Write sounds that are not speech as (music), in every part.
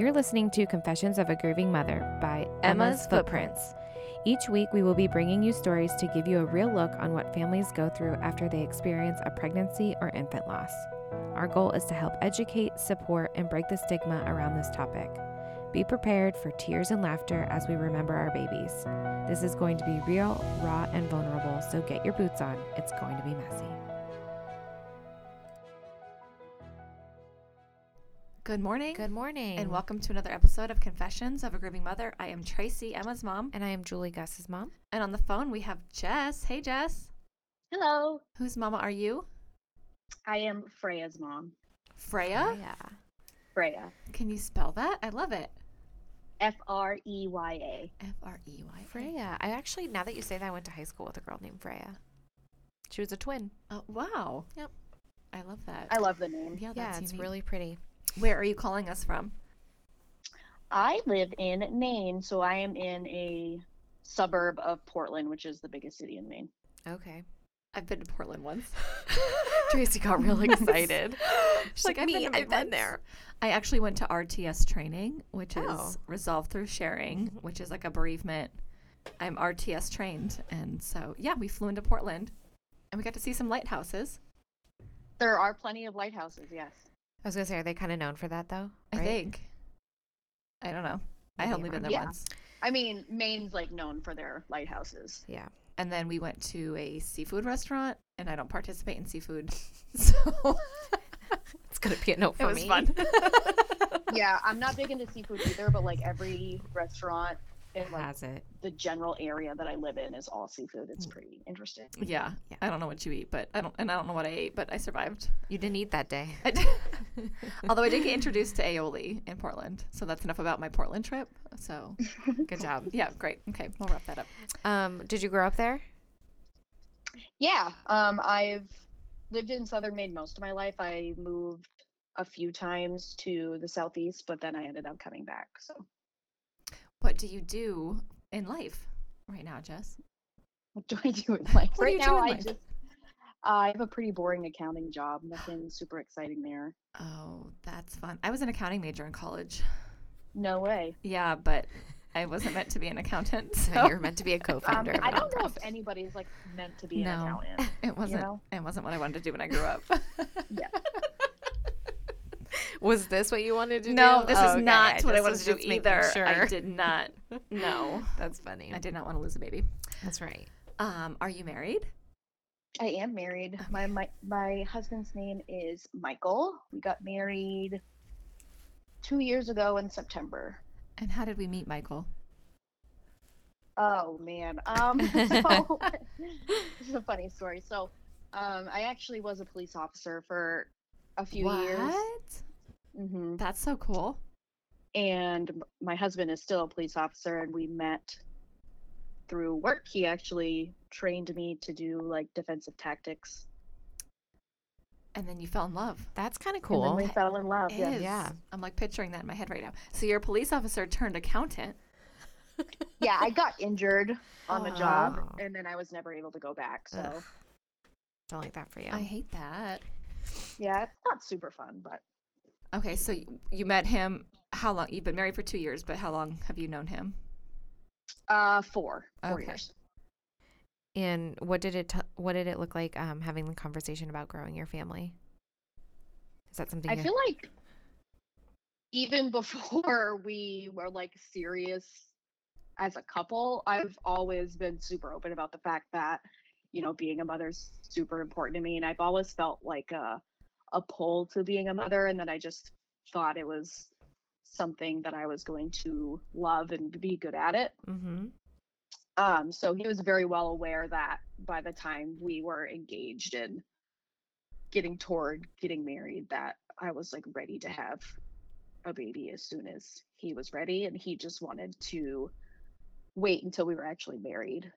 You're listening to Confessions of a Grieving Mother by Emma's Footprints. Each week, we will be bringing you stories to give you a real look on what families go through after they experience a pregnancy or infant loss. Our goal is to help educate, support, and break the stigma around this topic. Be prepared for tears and laughter as we remember our babies. This is going to be real, raw, and vulnerable, so get your boots on. It's going to be messy. Good morning. Good morning. And welcome to another episode of Confessions of a Grieving Mother. I am Tracy, Emma's mom. And I am Julie Gus's mom. And on the phone, we have Jess. Hey, Jess. Hello. Whose mama are you? I am Freya's mom. Freya? Yeah. Freya. Can you spell that? I love it. F R E Y A. F R E Y. Freya. I actually, now that you say that, I went to high school with a girl named Freya. She was a twin. Oh, wow. Yep. I love that. I love the name. yeah, yeah, that's it's unique. really pretty. Where are you calling us from? I live in Maine, so I am in a suburb of Portland, which is the biggest city in Maine. Okay. I've been to Portland once. (laughs) Tracy got real excited. She's like, I've "Me, been I've been once." there. I actually went to RTS training, which Oh. is Resolve Through Sharing, which is like a bereavement. I'm RTS trained. And so, yeah, we flew into Portland and we got to see some lighthouses, There are plenty of lighthouses, yes. I was going to say, are they kind of known for that, though? I think. I don't know. I Maybe only I'm been there Yeah. once. I mean, Maine's like known for their lighthouses. Yeah. And then we went to a seafood restaurant, and I don't participate in seafood. (laughs) So (laughs) It's going to be a no note it for was me. fun. (laughs) yeah, I'm not big into seafood either, but like every restaurant in like Has it. the general area that I live in is all seafood. It's pretty interesting. yeah. Yeah. I don't know what you eat, but I don't, and I don't know what I ate, but I survived. You didn't eat that day. I. (laughs) Although I did get introduced to aioli in Portland, so that's enough about my Portland trip. So, (laughs) Good job. yeah, great. Okay, we'll wrap that up. Um, did you grow up there? Yeah, um, I've lived in Southern Maine most of my life. I moved a few times to the southeast, but then I ended up coming back. So, What do you do in life right now, Jess? what do I do in (laughs) life? Right you now, I life? just I have a pretty boring accounting job. Nothing super exciting there. Oh, that's fun. I was an accounting major in college. No way. Yeah, but I wasn't meant to be an accountant. (laughs) So So (laughs) you're meant to be a Um, co-founder. of I don't know if anybody's like meant to be an No. accountant. it wasn't. know? It wasn't what I wanted to do when I grew up. Yeah. (laughs) Was this what you wanted to do? no, this Oh, is okay. not what I wanted to do just making either. I did not. (laughs) No, That's funny. I did not want to lose a baby. That's right. Um, are you married? I am married. My my my husband's name is Michael. We got married two years ago in September. And how did we meet, Michael? Oh man. (laughs) Um so this is a funny story. So um I actually was a police officer for a few years. What? hmm That's so cool. And my husband is still a police officer and we met through work. He actually trained me to do like defensive tactics. And then you fell in love. That's kind of And cool. then we fell in love. Yeah. Is. Yeah. I'm like picturing that in my head right now. So you're a police officer turned accountant. (laughs) Yeah, I got injured on the job Oh. and then I was never able to go back. So Ugh. Don't like that for you. I hate that. Yeah, it's not super fun, but Okay, so you, you met him. How long? You've been married for two years, but how long have you known him? uh four. Four Okay. years. And what did it t- what did it look like um, having the conversation about growing your family? Is that something I you feel like even (laughs) before we were like serious as a couple, I've always been super open about the fact that, you know, being a mother's super important to me. And I've always felt like a, a pull to being a mother. And that I just thought it was something that I was going to love and be good at it. mm-hmm. Um, so he was very well aware that by the time we were engaged and getting toward getting married, that I was like ready to have a baby as soon as he was ready, and he just wanted to wait until we were actually married.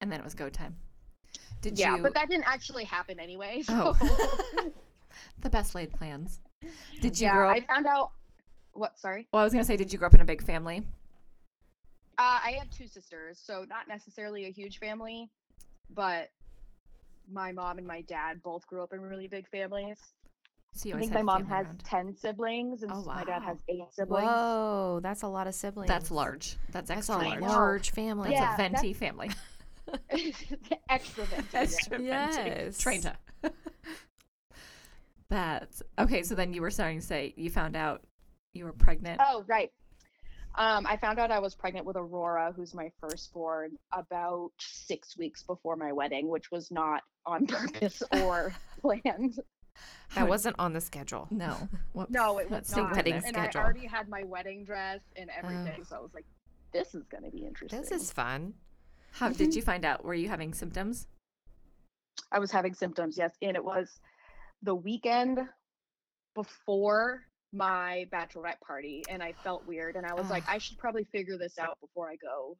And then it was go time. Did yeah, you? but that didn't actually happen anyway. Oh. So (laughs) (laughs) the best laid plans. Did you yeah, grow up? I found out. What? Sorry. Well, I was gonna say, did you grow up in a big family? Uh, I have two sisters, so not necessarily a huge family, but my mom and my dad both grew up in really big families. So you I think my mom has around. 10 siblings and Oh, s- my dad has eight siblings. Whoa, that's a lot of siblings. That's large. That's That's extra a large. large family. That's Yeah, a that's- venti family. (laughs) (laughs) Extra venti, yeah. Extra venti. Yes. Trained (laughs) That's okay. So then you were starting to say you found out you were pregnant. Oh, right. Um, I found out I was pregnant with Aurora, who's my firstborn, about six weeks before my wedding, which was not on (laughs) purpose or planned. That wasn't on the schedule. no. Whoops. No, it was That's not. thank wedding goodness. and schedule. I already had my wedding dress and everything, so I was like, "This is going to be interesting." This is fun. How did mm-hmm. you find out? Were you having symptoms? I was having symptoms, yes, and it was the weekend before my bachelorette party, and I felt weird, and I was like, oh. I should probably figure this out before I go,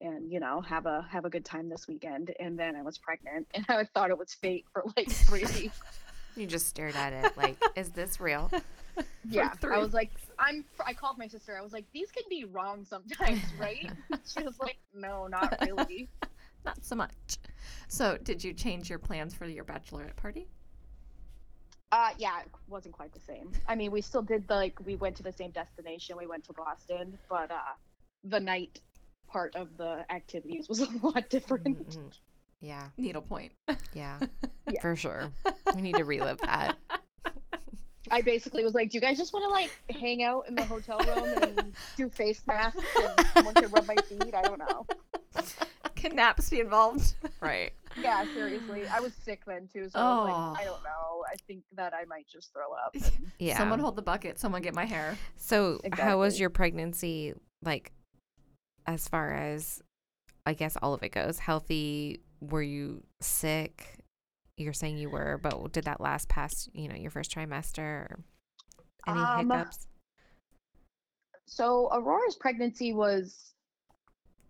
and you know, have a have a good time this weekend. And then I was pregnant, and I thought it was fate for like three weeks. (laughs) You just stared at it like, is this real? (laughs) (laughs) yeah, three I was like, I'm. I called my sister. I was like, these can be wrong sometimes, (laughs) right? she was like, No, not really. (laughs) Not so much. So did you change your plans for your bachelorette party? Uh, yeah, it wasn't quite the same. I mean, we still did the, like we went to the same destination. We went to Boston, but uh, the night part of the activities was a lot different. Mm-mm. Yeah, Needlepoint. yeah, Yeah. for sure. We need to relive that. I basically was like, "Do you guys just want to like hang out in the hotel room and (laughs) do face masks and someone can rub my feet?" I don't know. Can naps be involved? Right. Yeah, seriously, I was sick then too, so I was Oh. like, "I don't know. I think that I might just throw up." (laughs) Yeah. Someone hold the bucket. Someone get my hair. So, how was your pregnancy like as far as I guess all of it goes? Healthy? Were you sick? You're saying you were, but did that last past, you know, your first trimester any Um, hiccups? So Aurora's pregnancy was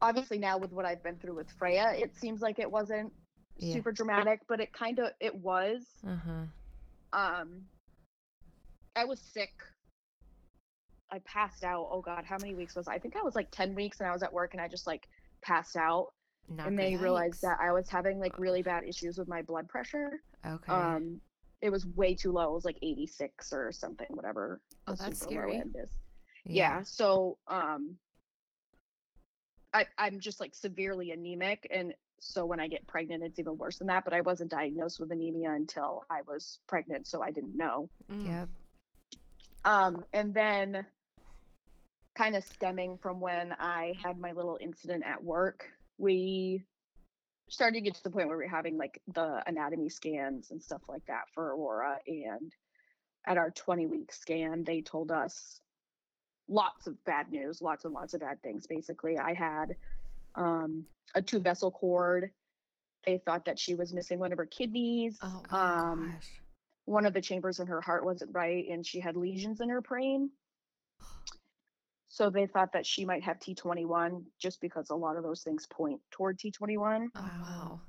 obviously now with what I've been through with Freya, it seems like it wasn't Yeah. super dramatic, but it kind of it was. Uh-huh. Um I was sick. I passed out. Oh god, how many weeks was I? I think I was like 10 weeks and I was at work and I just like passed out Not and they good. realized that I was having like really bad issues with my blood pressure. Okay. Um it was way too low. It was like 86 or something, whatever. Oh, that's scary. end is yeah so um i i'm just like severely anemic and so when i get pregnant it's even worse than that but i wasn't diagnosed with anemia until i was pregnant so i didn't know Mm. Yep. um and then kind of stemming from when i had my little incident at work we started to get to the point where we are having like the anatomy scans and stuff like that for aurora and at our 20 week scan they told us lots of bad news lots and lots of bad things basically. I had um, a two vessel cord. They thought that she was missing one of her kidneys. Oh, um, Gosh. one of the chambers in her heart wasn't right and she had lesions in her brain so they thought that she might have t21 just because a lot of those things point toward t21 Oh wow.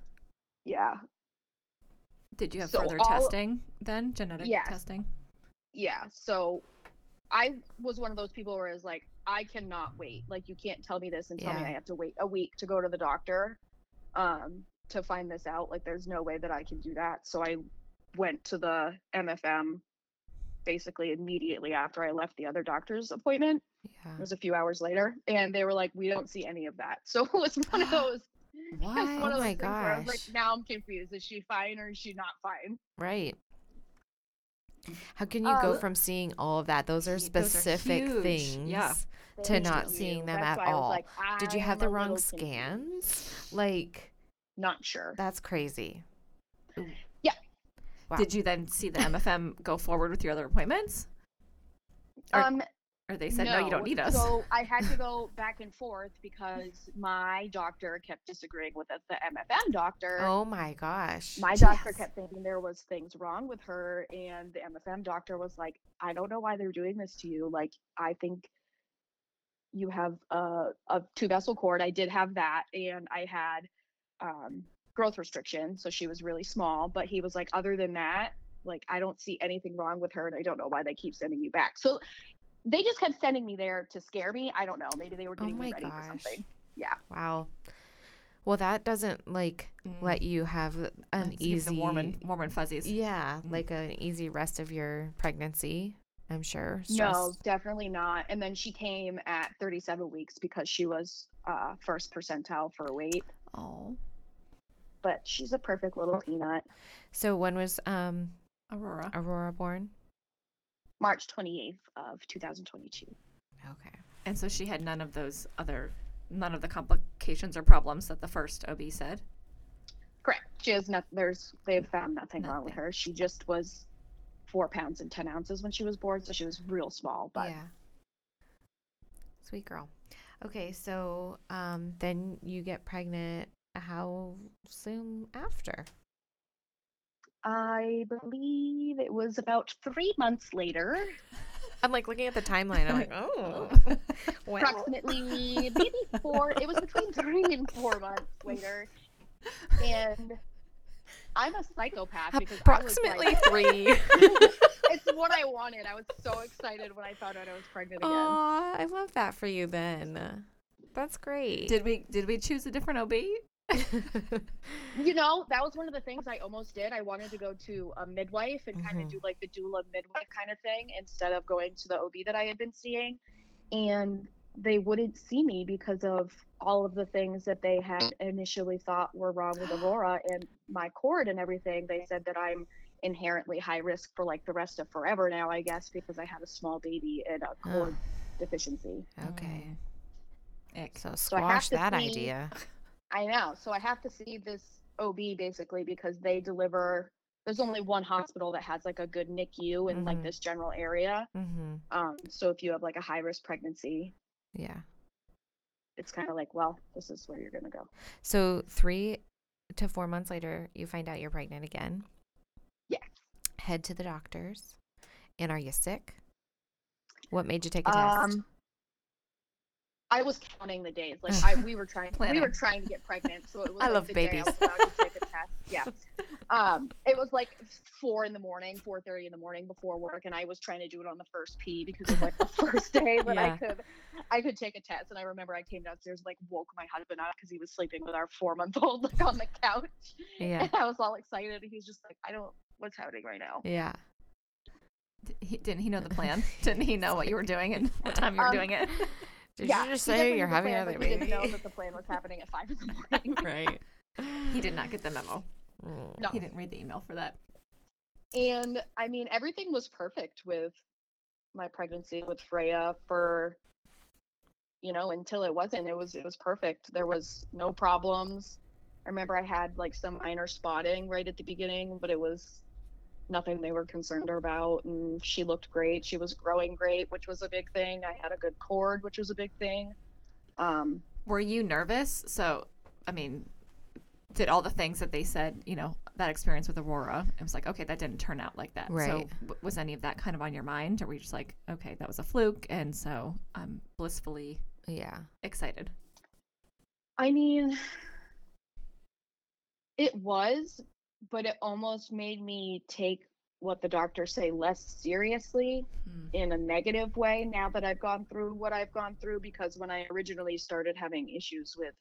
yeah. Did you have So further all- testing then? Genetic testing? yeah. So i was one of those people where it's like i cannot wait. Like you can't tell me this and tell me i have to wait a week to go to the doctor um to find this out. Like there's no way that i can do that. So i went to the mfm basically immediately after i left the other doctor's appointment Yeah. it was a few hours later and they were like we don't see any of that so (laughs) it was one of (gasps) those it What? one Oh of my things where i was like now i'm confused is she fine or is she not fine Right. How can you go Uh, from seeing all of that? Those are Those are specific things. Yeah. To Thank not you. seeing them That's at why I was all. like, Did you have the wrong little confused. scans? Like Not sure. that's crazy. Wow. Did you then see the MFM go forward with your other appointments? Or- um, Or they said, no, you don't need us? So (laughs) I had to go back and forth because my doctor kept disagreeing with the, the MFM doctor. Oh my gosh. My doctor Yes. kept thinking there was things wrong with her, and the MFM doctor was like, "I don't know why they're doing this to you. Like, I think you have a, a two vessel cord. I did have that, and I had um, growth restriction, so she was really small. But he was like, other than that, like, I don't see anything wrong with her, and I don't know why they keep sending you back. So they just kept sending me there to scare me. I don't know. Maybe they were Oh getting my me ready for something. Yeah. Wow. Well, that doesn't like Mm. let you have an Let's the easy warm and warm and fuzzies. Yeah, Mm. like an easy rest of your pregnancy, I'm sure. No, definitely not. And then she came at 37 weeks because she was uh, first percentile for weight. Oh, But she's a perfect little peanut. So when was um Aurora. Aurora born? March 28th of 2022. Okay. And so she had none of those other, none of the complications or problems that the first OB said. Correct. She has not. There's they've found nothing wrong with her. She just was four pounds and ten ounces when she was born, so she was real small. But yeah. Sweet girl. Okay, so um then you get pregnant how soon after? I believe it was about three months later, I'm like looking at the timeline. I'm like, oh. (laughs) oh. (laughs) Well, approximately maybe four. It was between three and four months later, and I'm a psychopath because approximately I was three. (laughs) it's what I wanted. I was so excited when I found out I was pregnant again. Aw, I love that for you then. That's great. Did we did we choose a different OB? (laughs) You know, that was one of the things I almost did. I wanted to go to a midwife and kind of mm-hmm. do like the doula midwife kind of thing instead of going to the OB that I had been seeing. And they wouldn't see me because of all of the things that they had initially thought were wrong with Aurora and my cord and everything. They said that I'm inherently high risk for like the rest of forever now, I guess, because I had a small baby and a cord deficiency. okay. Mm. Ick. So I squash to that see- idea. I know. So I have to see this OB basically because they deliver. There's only one hospital that has like a good NICU in Mhm. like this general area. Mm-hmm. Um, so if you have like a high risk pregnancy, Yeah. it's kind of like, well, this is where you're gonna go. So three to four months later, you find out you're pregnant again. Yeah. Head to the doctors. And are you sick? What made you take a test? I was counting the days. Like I, we were (laughs) trying, we were trying to get pregnant, so it (laughs) was. I like, love the day babies. I was allowed to take a test. (laughs) Yeah. Um, it was like four in the morning, four thirty in the morning before work, and I was trying to do it on the first P because it was like the first day that Yeah. I could, I could take a test. And I remember I came downstairs, like woke my husband up because he was sleeping with our four month old like on the couch, yeah. and I was all excited. And he's just like, I don't, what's happening right now? Yeah. He, didn't he know the plan? didn't he know what you were doing and what time you were Um, doing it? Did yeah, you just say you're having plan, another but he baby? didn't know that the plan was happening at five in the (laughs) morning. right. (laughs) He did not get the memo. Mm. No. He didn't read the email for that. And I mean, everything was perfect with my pregnancy with Freya for, you know, until it wasn't. It was it was perfect. There was no problems. I remember I had like some minor spotting right at the beginning, but it was nothing they were concerned about. And she looked great. She was growing great, which was a big thing. I had a good cord, which was a big thing. Um, Were you nervous? So, I mean, did all the things that they said, you know, that experience with Aurora, it was like, okay, that didn't turn out like that. So, Right. w- was any of that kind of on your mind? Or were you just like, okay, that was a fluke? And so I'm blissfully Yeah. excited. I mean, it was, but it almost made me take what the doctors say less seriously Hmm. in a negative way now that I've gone through what I've gone through. Because when I originally started having issues with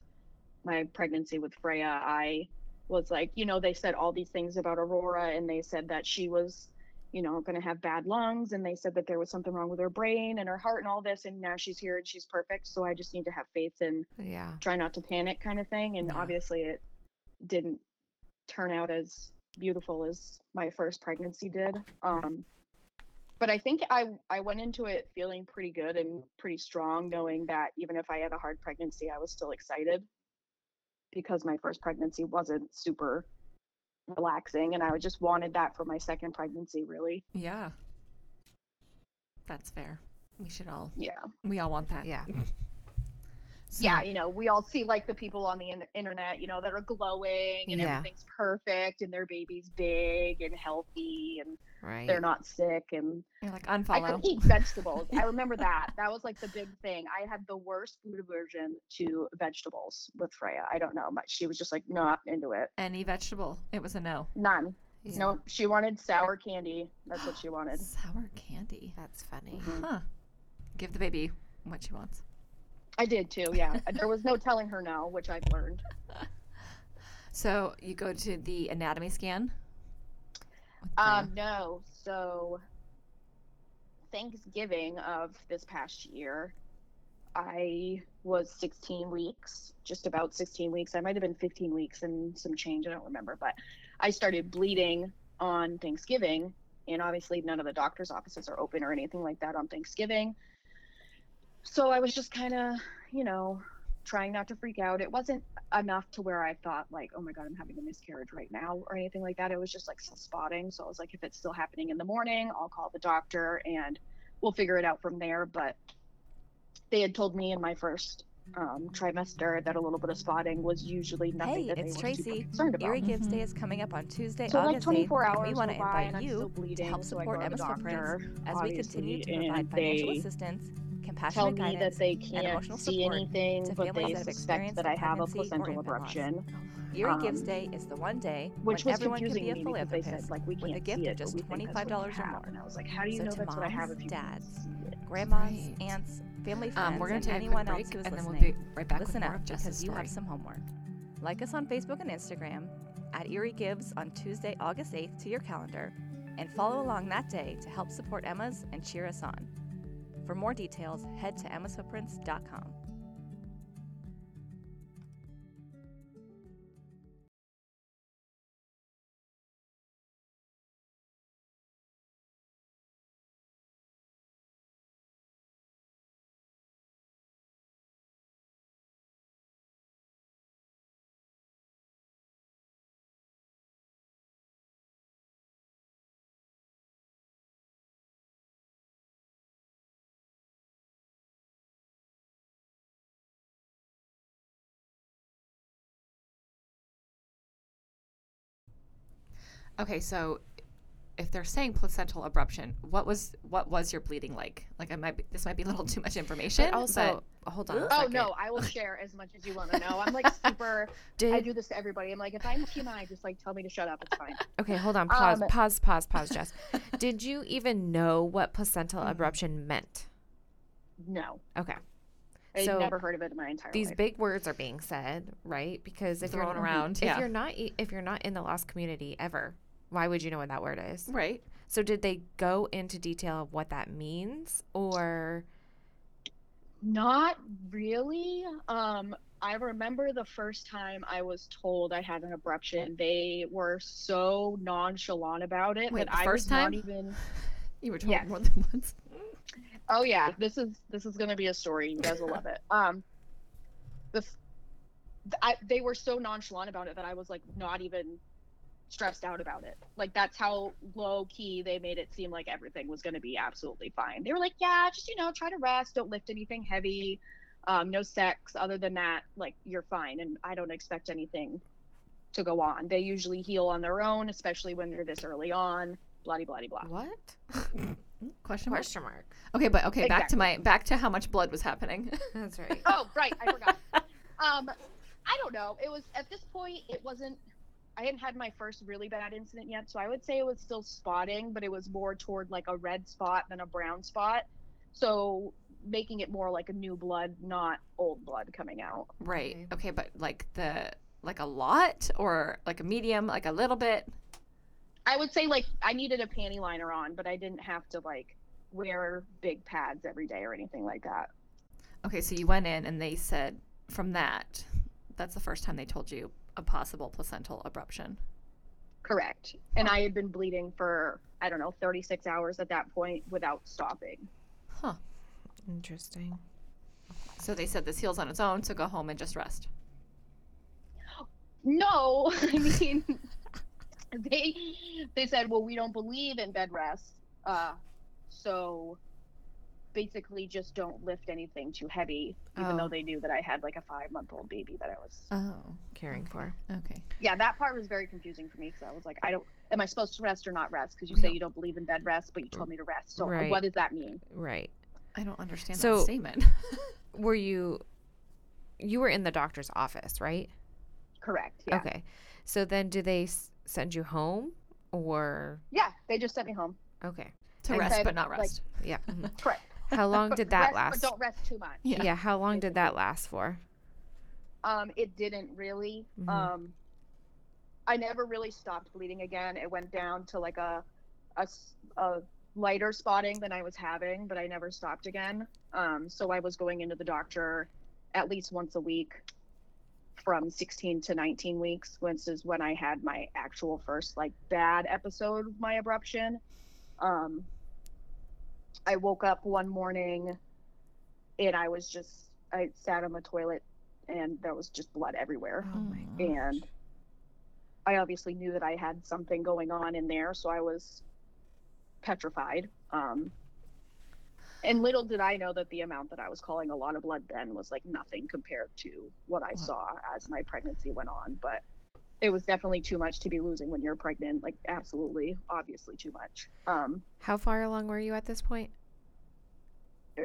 my pregnancy with Freya, I was like, you know, they said all these things about Aurora and they said that she was, you know, going to have bad lungs and they said that there was something wrong with her brain and her heart and all this. And now she's here and she's perfect. So I just need to have faith and Yeah. try not to panic kind of thing and Yeah. obviously it didn't turn out as beautiful as my first pregnancy did um but i think i i went into it feeling pretty good and pretty strong knowing that even if i had a hard pregnancy i was still excited because my first pregnancy wasn't super relaxing and i just wanted that for my second pregnancy really Yeah. That's fair. We should all, yeah we all want that. Yeah. (laughs) So- yeah you know we all see like the people on the in- internet you know that are glowing and Yeah. everything's perfect and their baby's big and healthy and Right. they're not sick and You're like, I unfollow. could eat vegetables. I (laughs) remember that. That was like the big thing. I had the worst food aversion to vegetables with Freya. I don't know but She was just like not into it. Any vegetable. It was a no. None. Yeah. No, she wanted sour candy. That's what she (gasps) wanted. Sour candy. That's funny. Mhm. Huh. Give the baby what she wants. I did too. Yeah, (laughs) there was no telling her no, which I've learned. (laughs) So you go to the anatomy scan. Um, no. So Thanksgiving of this past year, I was 16 weeks, just about 16 weeks. I might have been 15 weeks and some change. I don't remember, but I started bleeding on Thanksgiving, and obviously none of the doctor's offices are open or anything like that on Thanksgiving. So I was just kind of, you know, trying not to freak out. It wasn't enough to where I thought like, oh my god, I'm having a miscarriage right now or anything like that. It was just like some spotting. So I was like, if it's still happening in the morning, I'll call the doctor and we'll figure it out from there. But they had told me in my first um, trimester that a little bit of spotting was usually nothing Hey, that they it's were Tracy. super concerned about. Erie Gives. Day is coming up on Tuesday, So like 24 8th, hours we want to go by and invite you still bleeding, help support go to Emma's Footprints doctor, as we continue to provide financial they assistance, tell me guidance, that they can't see anything, to but they that suspect experienced that I have a pregnancy or placental infant abruption, Erie Gives um, Day is the one day which when was everyone can be a me because they philanthropist said like we with a can't gift see of it, but just we think that's what you $25 or more. And I was like, how do you So know to that's what I have moms, if you dads, can't see it? grandmas, Right. aunts, family friends, Um, we're gonna and take a anyone quick else break who is and then we'll listening. be right back Listen with more up because you have some homework. Like us on Facebook and Instagram at Erie Gives on Tuesday, August 8th to your calendar, and follow along that day to help support Emma's and cheer us on. For more details, head to emmasfootprints.com. Okay, so if they're saying placental abruption, what was what was your bleeding like? Like I might be, this might be a little (laughs) too much information. But also, hold on. Oh second. no, I will share as much as you want to know. I'm like (laughs) super. Did, I do this to everybody. I'm like, if I'm TMI, just like tell me to shut up. It's fine. (laughs) okay, hold on. Pause. Um, pause. Pause. Pause. Jess, did you even know what placental Mm-hmm. abruption meant? No, Okay. I've So, never heard of it in my entire life. These life. big words are being said, right? Because if Thrown you're around, if yeah. you're not if you're not in the lost community ever, why would you know what that word is? right. So did they go into detail of what that means, or Not really. Um, I remember the first time I was told I had an abruption. They were so nonchalant about it Wait, that the I first was not time? even. (laughs) You were told Yes. more than once. Oh yeah, this is this is gonna be a story. You guys will love it. (laughs) Um, the, f- I, they were so nonchalant about it that I was like not even stressed out about it. Like that's how low key they made it seem like everything was gonna be absolutely fine. They were like, yeah, just you know, try to rest, don't lift anything heavy, um, no sex. Other than that, like you're fine, and I don't expect anything to go on. They usually heal on their own, especially when they're this early on. Bloody bloody blah. what? (laughs) Question mark. Question mark. Okay, but okay, back to my back to how much blood was happening. (laughs) That's right. Oh, right, I forgot. um, I don't know. It was at this point. It wasn't. I hadn't had my first really bad incident yet, so I would say it was still spotting, but it was more toward like a red spot than a brown spot. So making it more like a new blood, not old blood coming out. right. Okay. Okay, but like the like a lot or like a medium, like a little bit. I would say like I needed a panty liner on, but I didn't have to like wear big pads every day or anything like that. Okay, so you went in and they said from that, that's the first time they told you a possible placental abruption. Correct. And I had been bleeding for I don't know 36 hours at that point without stopping. Huh. Interesting. So they said this heals on its own, so go home and just rest. (gasps) No, (laughs) I mean (laughs) they they said, well, we don't believe in bed rest, uh, so basically just don't lift anything too heavy. Even Oh. though they knew that I had like a five month old baby that I was. Oh, Caring for. okay. Yeah, that part was very confusing for me because I was like, I don't. Am I supposed to rest or not rest? Because you say don't- you don't believe in bed rest, but you told me to rest. So Right. what does that mean? Right. I don't understand So- that statement. (laughs) Were you? You were in the doctor's office, right? Correct. Yeah. Okay. So then, do they s- send you home, or Yeah, they just sent me home. okay? to I rest said, but not like- rest. Yeah. mhm. (laughs) Correct. How (laughs) long did that rest, last? But don't rest too much. Yeah. yeah. How long did that last for? Um, it didn't really. Mhm. Um, I never really stopped bleeding again. It went down to like a, a, a lighter spotting than I was having, but I never stopped again. Um, so I was going into the doctor at least once a week from 16 to 19 weeks, which is when I had my actual first like bad episode of my abruption. Um, I woke up one morning and I was just I sat on the toilet and there was just blood everywhere. Oh. And I obviously knew that I had something going on in there, so I was petrified. Um, and little did I know that the amount that I was calling a lot of blood then was like nothing compared to what I Wow. saw as my pregnancy went on. But it was definitely too much to be losing when you're pregnant. Like, absolutely, obviously, too much. Um, How far along were you at this point?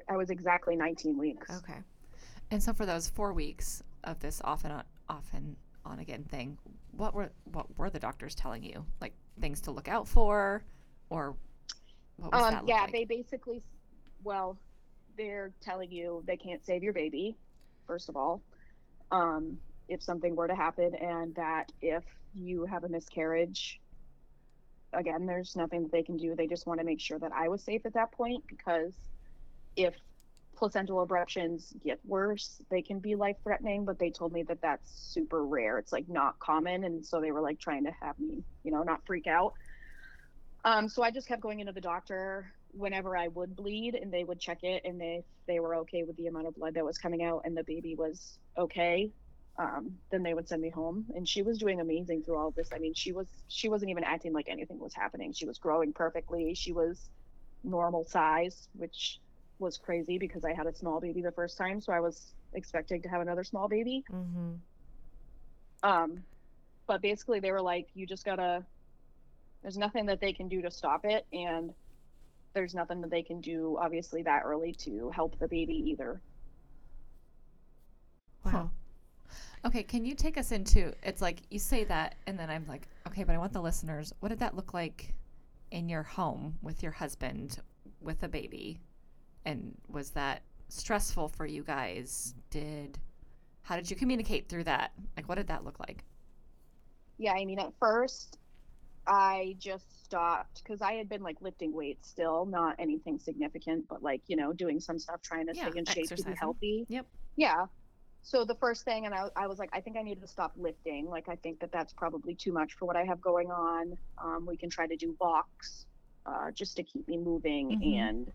I was exactly 19 weeks. Okay. And so for those four weeks of this off and on, off and on again thing, what were what were the doctors telling you? Like things to look out for, or what was that Um, look yeah, like? they basically, well, they're telling you they can't save your baby, first of all. Um, if something were to happen, and that if you have a miscarriage, again, there's nothing that they can do. They just want to make sure that I was safe at that point because if placental abruptions get worse, they can be life threatening, but they told me that that's super rare. It's like not common. And so they were like trying to have me, you know, not freak out. Um, so I just kept going into the doctor whenever I would bleed and they would check it and they they were okay with the amount of blood that was coming out and the baby was okay. Um, then they would send me home and she was doing amazing through all of this. I mean, she was she wasn't even acting like anything was happening. She was growing perfectly. She was normal size, which was crazy because I had a small baby the first time, so I was expecting to have another small baby. Mm-hmm. Um, but basically, they were like, you just gotta. There's nothing that they can do to stop it, and there's nothing that they can do, obviously, that early to help the baby either. Wow. Huh. Okay, can you take us into it's like you say that and then I'm like, okay, but I want the listeners, what did that look like in your home with your husband with a baby? And was that stressful for you guys? Did how did you communicate through that? Like what did that look like? Yeah, I mean, at first, I just stopped because I had been like lifting weights still, not anything significant, but like, you know, doing some stuff trying to Yeah, stay in shape to be healthy. Yep. Yeah. So the first thing, and I, I was like, I think I need to stop lifting. Like, I think that that's probably too much for what I have going on. Um, we can try to do walks uh, just to keep me moving. Mhm. And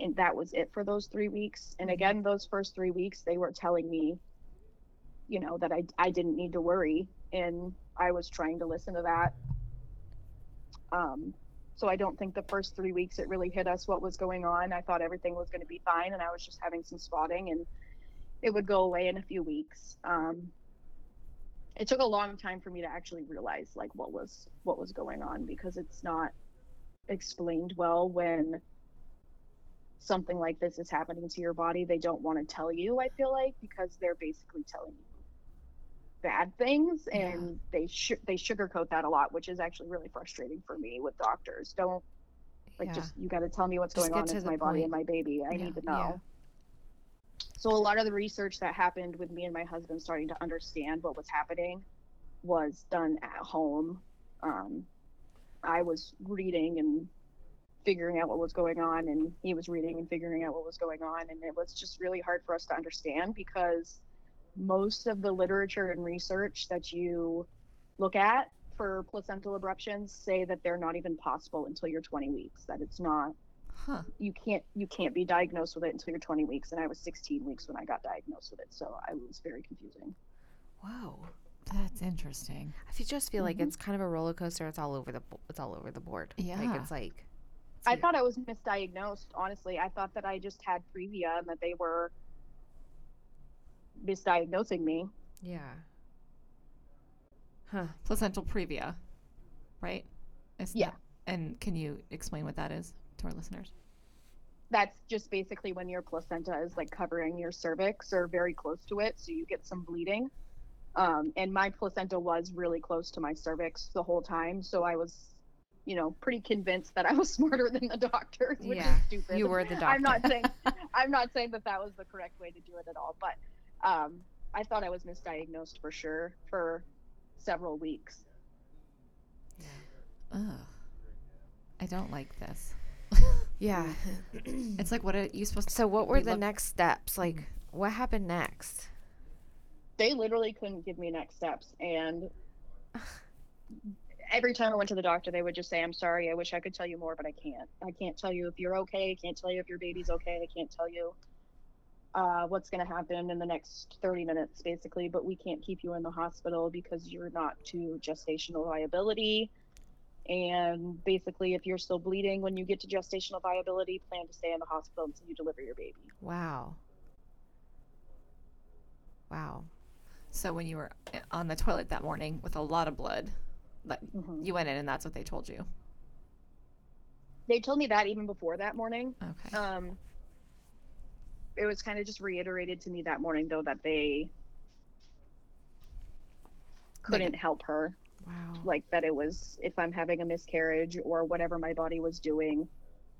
and that was it for those three weeks. And Mhm. again, those first three weeks, they were telling me, you know, that I, I didn't need to worry. And I was trying to listen to that. Um, so I don't think the first three weeks it really hit us what was going on. I thought everything was going to be fine, and I was just having some spotting, and it would go away in a few weeks. Um, it took a long time for me to actually realize like what was what was going on because it's not explained well when something like this is happening to your body. They don't want to tell you. I feel like because they're basically telling you bad things Yeah. and they sh- they sugarcoat that a lot which is actually really frustrating for me with doctors don't like yeah. just you got to tell me what's Just going on with my body and my baby i Yeah, need to know yeah. So a lot of the research that happened with me and my husband starting to understand what was happening was done at home. Um, i was reading and figuring out what was going on and he was reading and figuring out what was going on. And it was just really hard for us to understand because most of the literature and research that you look at for placental abruptions say that they're not even possible until you're 20 weeks that it's not Huh. you can't you can't be diagnosed with it until you're 20 weeks and i was 16 weeks when i got diagnosed with it so i was very confusing Wow, That's interesting. I feel- just feel like Mhm. it's kind of a roller coaster. It's all over the bo- it's all over the board. Like Yeah. it's like it's i you- thought i was misdiagnosed honestly i thought that i just had previa and that they were misdiagnosing me yeah. Huh. Placental previa, right? Is Yeah. that- and can you explain what that is to our listeners? that's just basically when your placenta is like covering your cervix or very close to it so you get some bleeding um, and my placenta was really close to my cervix the whole time so i was you know, pretty convinced that I was (laughs) smarter than the doctors, which Yeah, is stupid. You were the doctor. I'm not saying (laughs) I'm not saying that that was the correct way to do it at all, but um, I thought I was misdiagnosed for sure for several weeks. Ugh. I don't like this. Yeah. It's like what are you supposed to So what were the look- next steps? Like what happened next? They literally couldn't give me next steps, and every time I went to the doctor, they would just say, "I'm sorry. I wish I could tell you more, but I can't. I can't tell you if you're okay. I can't tell you if your baby's okay. I can't tell you." Uh, what's going to happen in the next 30 minutes, basically, but we can't keep you in the hospital because you're not to gestational viability. And basically, if you're still bleeding when you get to gestational viability, plan to stay in the hospital until you deliver your baby. Wow. Wow. So when you were uh, on the toilet that morning with a lot of blood, like Mhm. you went in and that's what they told you. They told me that even before that morning. Okay. Um, it was kind of just reiterated to me that morning, though, that they couldn't help her. Wow. Like, that it was if I'm having a miscarriage or whatever my body was doing,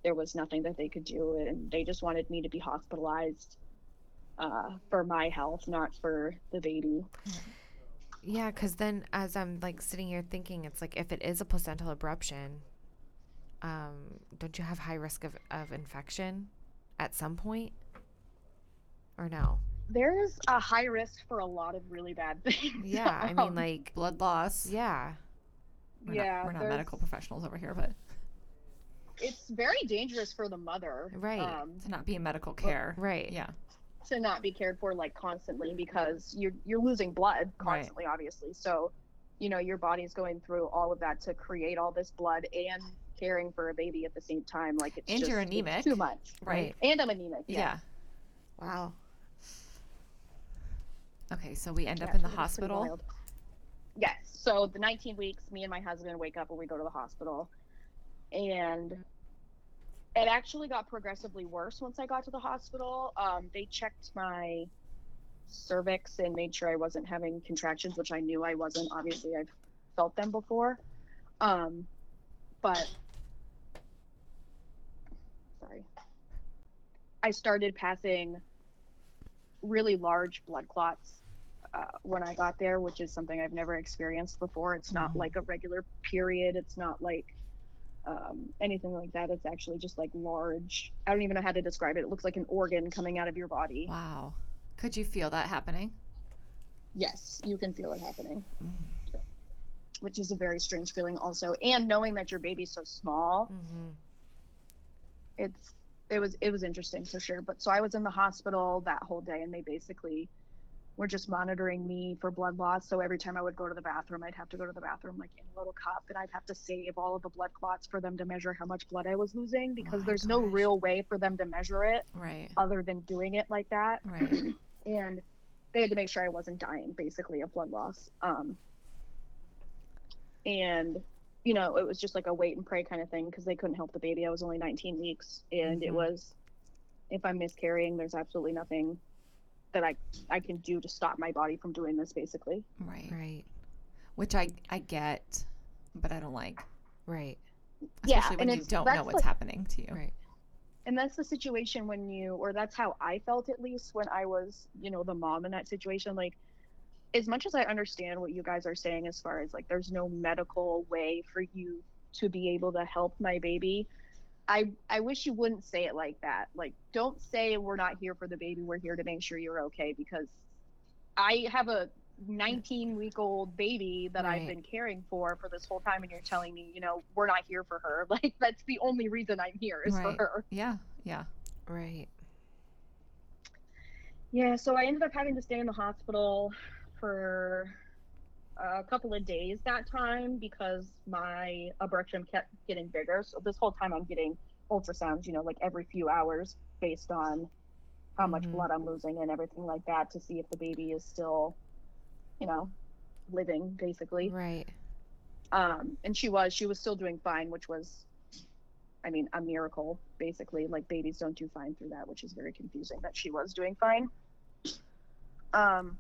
there was nothing that they could do. And they just wanted me to be hospitalized uh, for my health, not for the baby. Yeah, because then as I'm like sitting here thinking, it's like if it is a placental abruption, um, don't you have high risk of, of infection at some point? Or no? There's a high risk for a lot of really bad (laughs) things. Yeah, I mean, like, blood loss. yeah. We're yeah, Not, we're not medical professionals over here, but it's very dangerous for the mother. Right. Um, to not be in medical care. Right. Yeah. to not be cared for like constantly because you're you're losing blood Right. constantly obviously so you know your body's going through all of that to create all this blood and caring for a baby at the same time like it's And just you're it's anemic. too much Right. and i'm anemic Yeah. yeah, Wow. Okay, so we end Yeah, up in the it was pretty hospital. wild. yes so the 19 weeks me and my husband wake up and we go to the hospital. And it actually got progressively worse once i got to the hospital. Um, they checked my cervix and made sure i wasn't having contractions which i knew i wasn't. Obviously i've felt them before. Um, but sorry. I started passing really large blood clots uh, when I got there, which is something I've never experienced before. It's not Mhm. like a regular period. It's not like um, anything like that. It's actually just like large. I don't even know how to describe it. It looks like an organ coming out of your body. Wow. Could you feel that happening? Yes, you can feel it happening, Mm. which is a very strange feeling, also. And knowing that your baby's so small, Mm-hmm. it's it was it was interesting for sure. But so I was in the hospital that whole day, and they basically were just monitoring me for blood loss. So every time I would go to the bathroom, I'd have to go to the bathroom like in a little cup, and I'd have to save all of the blood clots for them to measure how much blood I was losing because there's no real way for them to measure it Right. other than doing it like that. Right. (clears throat) And they had to make sure I wasn't dying, basically, of blood loss. Um, and you know, it was just like a wait and pray kind of thing because they couldn't help the baby. I was only 19 weeks, and it Mhm. was, if I'm miscarrying, there's absolutely nothing that I I can do to stop my body from doing this. Basically, Right. Right. Which I I get, but I don't like. Right. Yeah, Especially when and you don't know what's like- happening to you. Right. and that's the situation when you, or that's how I felt at least when I was, you know, the mom in that situation. Like, as much as I understand what you guys are saying, as far as like, there's no medical way for you to be able to help my baby. I, I wish you wouldn't say it like that. Like, don't say we're not here for the baby. We're here to make sure you're okay because I have a 19 week old baby that I've been caring for for this whole time, and you're telling me, you know, we're not here for her. (laughs) Like, that's the only reason I'm here is Right. for her. Yeah. Yeah. Right. Yeah, so I ended up having to stay in the hospital for a couple of days that time because my abruption kept getting bigger. So this whole time I'm getting ultrasounds, you know, like every few hours based on how much Mhm. blood I'm losing and everything like that to see if the baby is still, you know, living basically. Right. Um, and she was, she was still doing fine, which was, I mean, a miracle, basically. Like babies don't do fine through that, which is very confusing that she was doing fine. Um,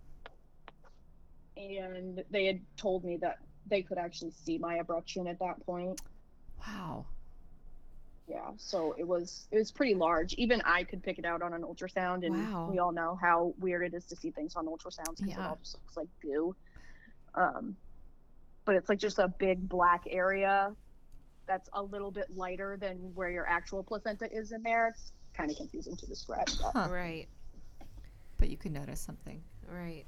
and they had told me that they could actually see my abruption at that point. Wow. Yeah, so it was it was pretty large. Even I could pick it out on an ultrasound, and Wow. we all know how weird it is to see things on ultrasounds because it all just looks like goo. Um, but it's like just a big black area that's a little bit lighter than where your actual placenta is in there. It's kind of confusing to describe. But Huh. Right. But you can notice something. Right.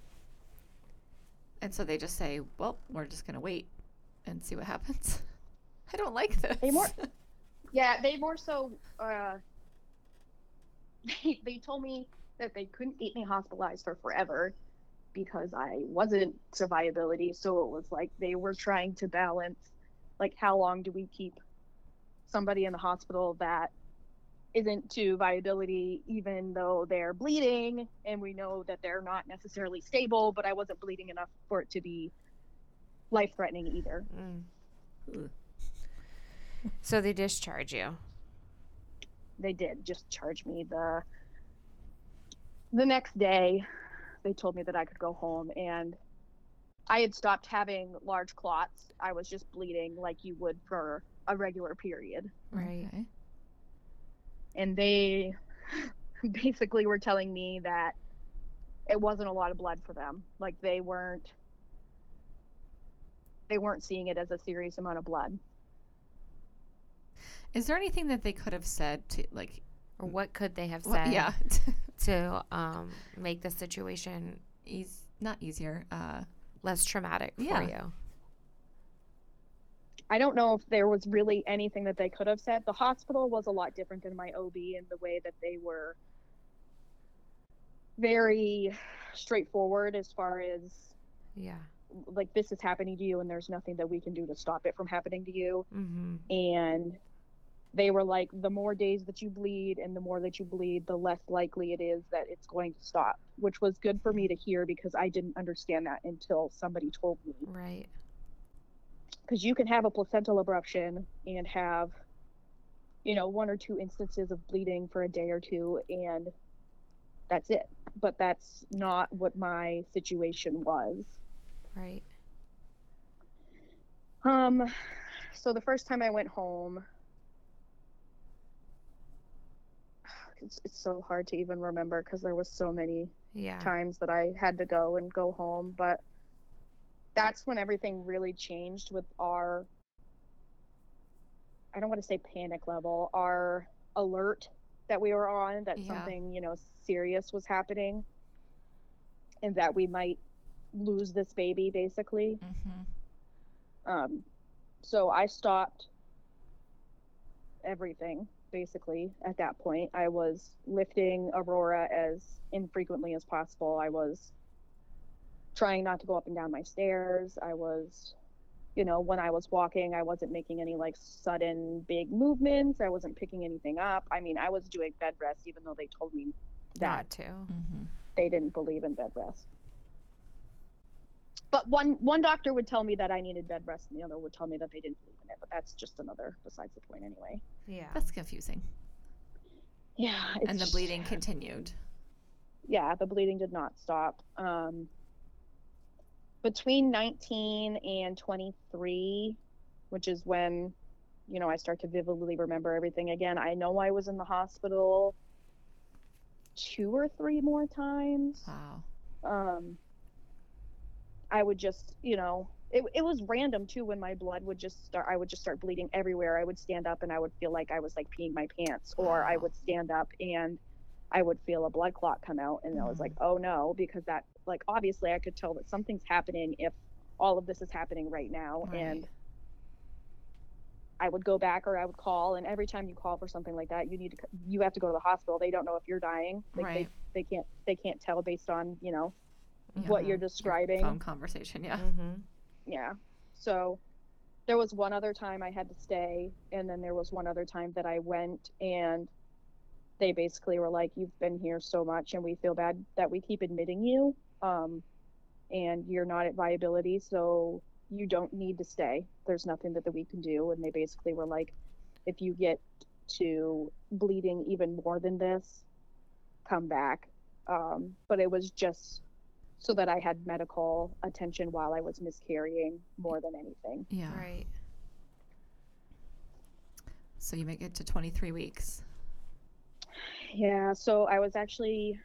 And so they just say, well, we're just going to wait and see what happens. (laughs) I don't like this. They more- (laughs) Yeah, they more so. Uh, they, they told me that they couldn't keep me hospitalized for forever because I wasn't survivability. So it was like they were trying to balance, like, how long do we keep somebody in the hospital that isn't to viability, even though they're bleeding, and we know that they're not necessarily stable, but I wasn't bleeding enough for it to be life threatening either. Mm. So they discharge you. they did just charge me the the next day they told me that i could go home and i had stopped having large clots i was just bleeding like you would for a regular period Right. Okay. And they (laughs) basically were telling me that it wasn't a lot of blood for them like they weren't they weren't seeing it as a serious amount of blood Is there anything that they could have said to, like, Or what could they have said yeah, (laughs) to um, make the situation ease, not easier. Uh, less traumatic for Yeah. you? I don't know if there was really anything that they could have said. The hospital was a lot different than my OB in the way that they were very straightforward as far as Yeah. like this is happening to you and there's nothing that we can do to stop it from happening to you Mm-hmm. and they were like the more days that you bleed and the more that you bleed the less likely it is that it's going to stop which was good for me to hear because I didn't understand that until somebody told me Right. Because you can have a placental abruption and have you know one or two instances of bleeding for a day or two and that's it but that's not what my situation was Right. um so the first time i went home it's, it's so hard to even remember because there was so many Yeah. times that I had to go and go home, but that's when everything really changed with our I don't want to say panic level, our alert that we were on that Yeah. something, you know, serious was happening and that we might lose this baby basically. hmm Um so I stopped everything basically at that point. I was lifting Aurora as infrequently as possible. I was trying not to go up and down my stairs. I was, you know, when I was walking, I wasn't making any like sudden big movements. I wasn't picking anything up. I mean, I was doing bed rest even though they told me that Not to. hmm they didn't believe in bed rest. But one one doctor would tell me that I needed bed rest, and the other would tell me that they didn't believe in it. But that's just another besides the point, anyway. Yeah. That's confusing. Yeah, and the it's- bleeding continued. Yeah, the bleeding did not stop. Um, between 19 and 23, which is when, you know, I start to vividly remember everything again. I know I was in the hospital two or three more times. Wow. um i would just you know it, it was random too when my blood would just start i would just start bleeding everywhere i would stand up and i would feel like i was like peeing my pants or i would stand up and i would feel a blood clot come out and i was like oh no because that like obviously i could tell that something's happening if all of this is happening right now and I would go back or I would call, and every time you call for something like that, you need to you have to go to the hospital. They don't know if you're dying. Like Right. they, they can't they can't tell based on you know Yeah. what you're Your describing. Phone conversation. Yeah. Mm-hmm. Yeah. So there was one other time I had to stay, and then there was one other time that I went, and they basically were like, "You've been here so much, and we feel bad that we keep admitting you, um, and you're not at viability, so you don't need to stay. There's nothing that, that we can do." And they basically were like, "If you get to bleeding even more than this, come back." Um, but it was just so that I had medical attention while I was miscarrying more than anything. Yeah. Right. So you make it to 23 weeks. Yeah, so I was actually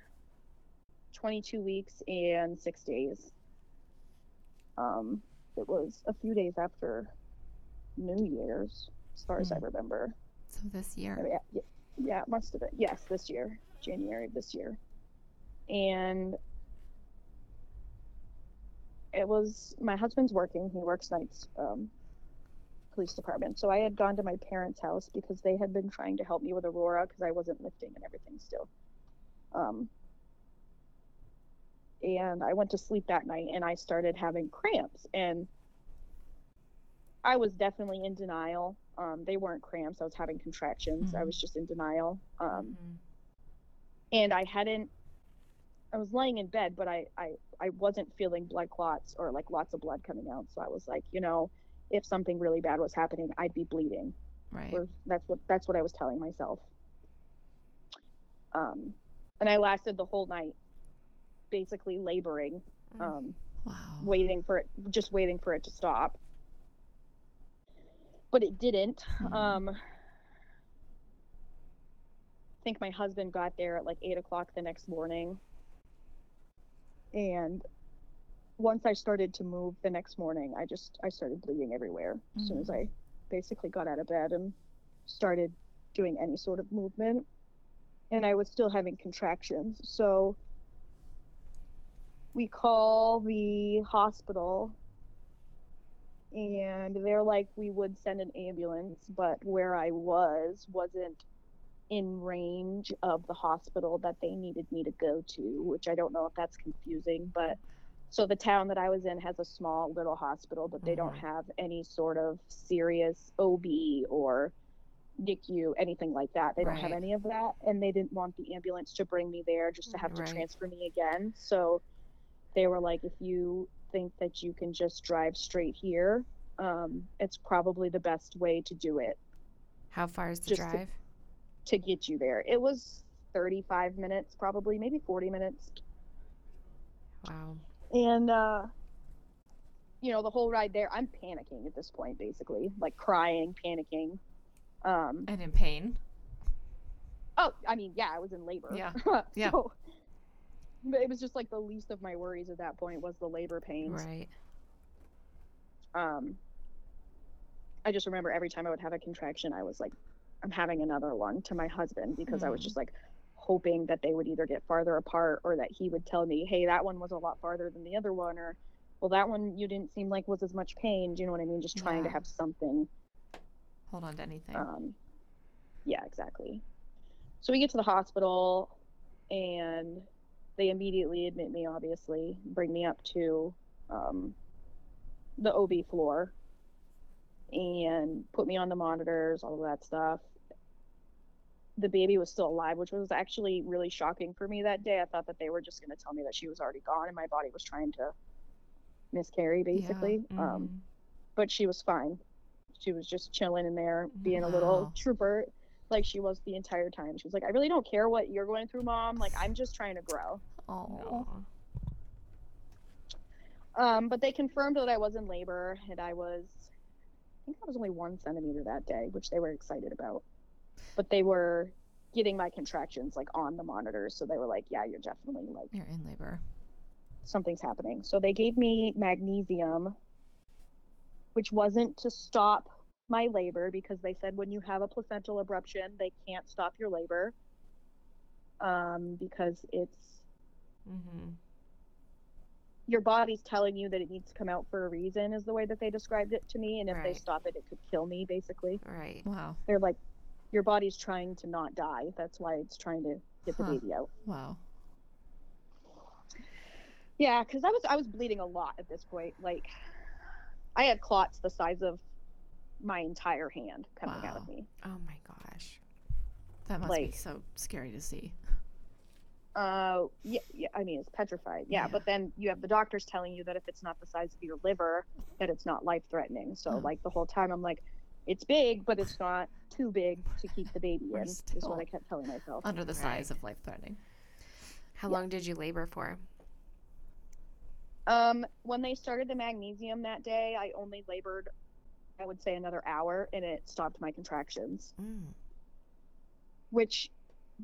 22 weeks and six days. Um, it was a few days after New Year's, as far as I Mm. remember. So this year. Yeah, yeah, yeah, it must have been. Yes, this year, January of this year. And it was my husband's working. He works nights, um, police department. So I had gone to my parents' house because they had been trying to help me with Aurora because I wasn't lifting and everything still. Um, and I went to sleep that night and I started having cramps and I was definitely in denial. Um, they weren't cramps. I was having contractions. I Mhm. was just in denial. Um, Mhm. and I hadn't. I was laying in bed, but I, I I wasn't feeling blood clots or like lots of blood coming out. So I was like, you know, if something really bad was happening, I'd be bleeding. Right. Or that's what that's what I was telling myself. Um, and I lasted the whole night, basically laboring, Mm. um, Wow. waiting for it, just waiting for it to stop. But it didn't. Mhm. Um, I think my husband got there at like eight o'clock the next morning. And once I started to move the next morning, I just I started bleeding everywhere as soon as I basically got out of bed and started doing any sort of movement. And I was still having contractions. So we call the hospital and they're like we would send an ambulance but where i was wasn't in range of the hospital that they needed me to go to which i don't know if that's confusing but so the town that i was in has a small little hospital but they don't Mhm. have any sort of serious ob or nicu anything like that they don't have any of that and they didn't want the ambulance to bring me there just to have to Right. transfer me again so they were like if you think that you can just drive straight here um, it's probably the best way to do it How far is the Just to- drive? to get you there it was 35 minutes probably maybe 40 minutes Wow. and uh you know the whole ride there i'm panicking at this point basically like crying panicking um And in pain. oh i mean yeah i was in labor Yeah. (laughs) Yeah. so, but it was just like the least of my worries at that point was the labor pains Right. um i just remember every time i would have a contraction i was like i'm having another one to my husband because i was Mm. just like hoping that they would either get farther apart or that he would tell me hey that one was a lot farther than the other one or well that one you didn't seem like was as much pain do you know what i mean just trying to have something Hold on to anything. um yeah exactly so we get to the hospital and they immediately admit me obviously bring me up to um, the ob floor and put me on the monitors all of that stuff the baby was still alive which was actually really shocking for me that day i thought that they were just going to tell me that she was already gone and my body was trying to miscarry basically Yeah. um, mhm. but she was fine. She was just chilling in there, being a little trooper, like she was the entire time. She was like, "I really don't care what you're going through, mom. Like I'm just trying to grow." Oh. Um, but they confirmed that I was in labor, and I was, I think I was only one centimeter that day, which they were excited about. But they were getting my contractions like on the monitors, so they were like, "Yeah, you're definitely like You're in labor. something's happening." So they gave me magnesium, which wasn't to stop my labor because they said when you have a placental abruption, they can't stop your labor um, because it's Mm-hmm. your body's telling you that it needs to come out for a reason, is the way that they described it to me. And if they stop it, it could kill me, basically. Right. Wow. They're like, your body's trying to not die. That's why it's trying to get the baby out. Wow. Yeah, because I was I was bleeding a lot at this point. Like, I had clots the size of my entire hand coming out of me. Oh my gosh. That must be so scary to see. Uh, yeah, yeah. I mean, it's petrified. Yeah, Yeah. but then you have the doctors telling you that if it's not the size of your liver, that it's not life threatening. So Oh. like the whole time, I'm like, it's big, but it's not too big to keep the baby in. Is what I kept telling myself. Under the Right. size of life threatening. How Yeah. long did you labor for? Um, when they started the magnesium that day, I only labored I would say another hour, and it stopped my contractions. Mm. Which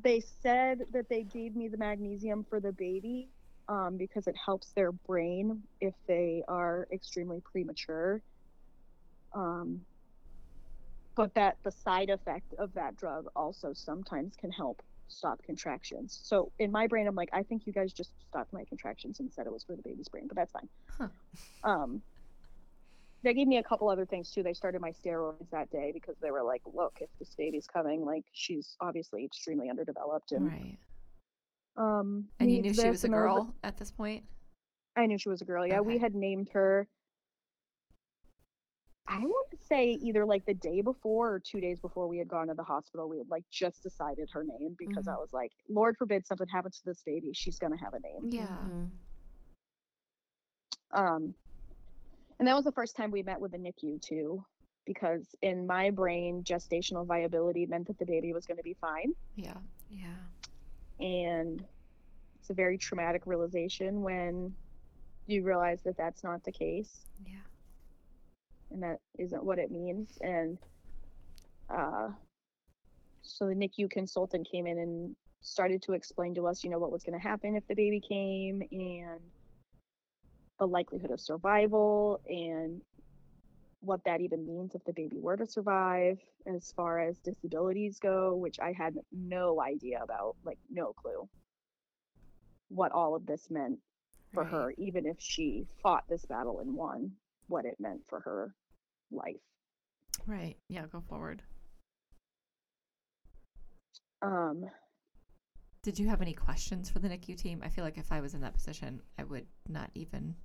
they said that they gave me the magnesium for the baby um, because it helps their brain if they are extremely premature. Um, but that the side effect of that drug also sometimes can help stop contractions. So in my brain, I'm like, I think you guys just stopped my contractions and said it was for the baby's brain, but that's fine. Huh. Um, they gave me a couple other things too. They started my steroids that day because they were like, look, if this baby's coming, like she's obviously extremely underdeveloped and Right. um And you knew she was a and all the- girl at this point? I knew she was a girl. Yeah, we had named her. I want to say either like the day before or two days before we had gone to the hospital. We had like just decided her name because I Mhm. was like, Lord forbid something happens to this baby, she's gonna have a name. Yeah. Mhm. Um, and that was the first time we met with the NICU too, because in my brain, gestational viability meant that the baby was going to be fine, Yeah. Yeah. and it's a very traumatic realization when you realize that that's not the case. Yeah. and that isn't what it means. And uh, so the NICU consultant came in and started to explain to us, you know, what was going to happen if the baby came and the likelihood of survival and what that even means if the baby were to survive as far as disabilities go, which I had no idea about, like, no clue what all of this meant for Right. her, even if she fought this battle and won, what it meant for her life. Right. Yeah, go forward. Um, Did you have any questions for the NICU team? I feel like if I was in that position, I would not even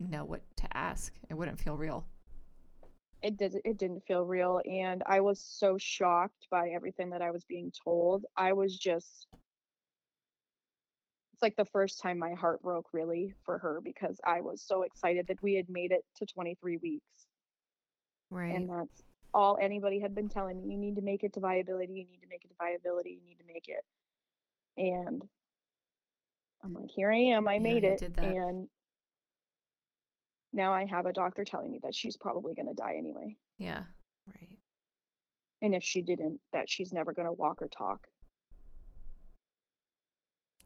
know what to ask. It wouldn't feel real. it did it didn't feel real and I was so shocked by everything that I was being told. I was just it's like the first time my heart broke really for her because I was so excited that we had made it to 23 weeks. Right. And that's all anybody had been telling me. You need to make it to viability. You need to make it to viability. You need to make it. And I'm like, here I am. I Yeah, made it. did that. And now I have a doctor telling me that she's probably going to die anyway. Yeah. right. And if she didn't, that she's never going to walk or talk.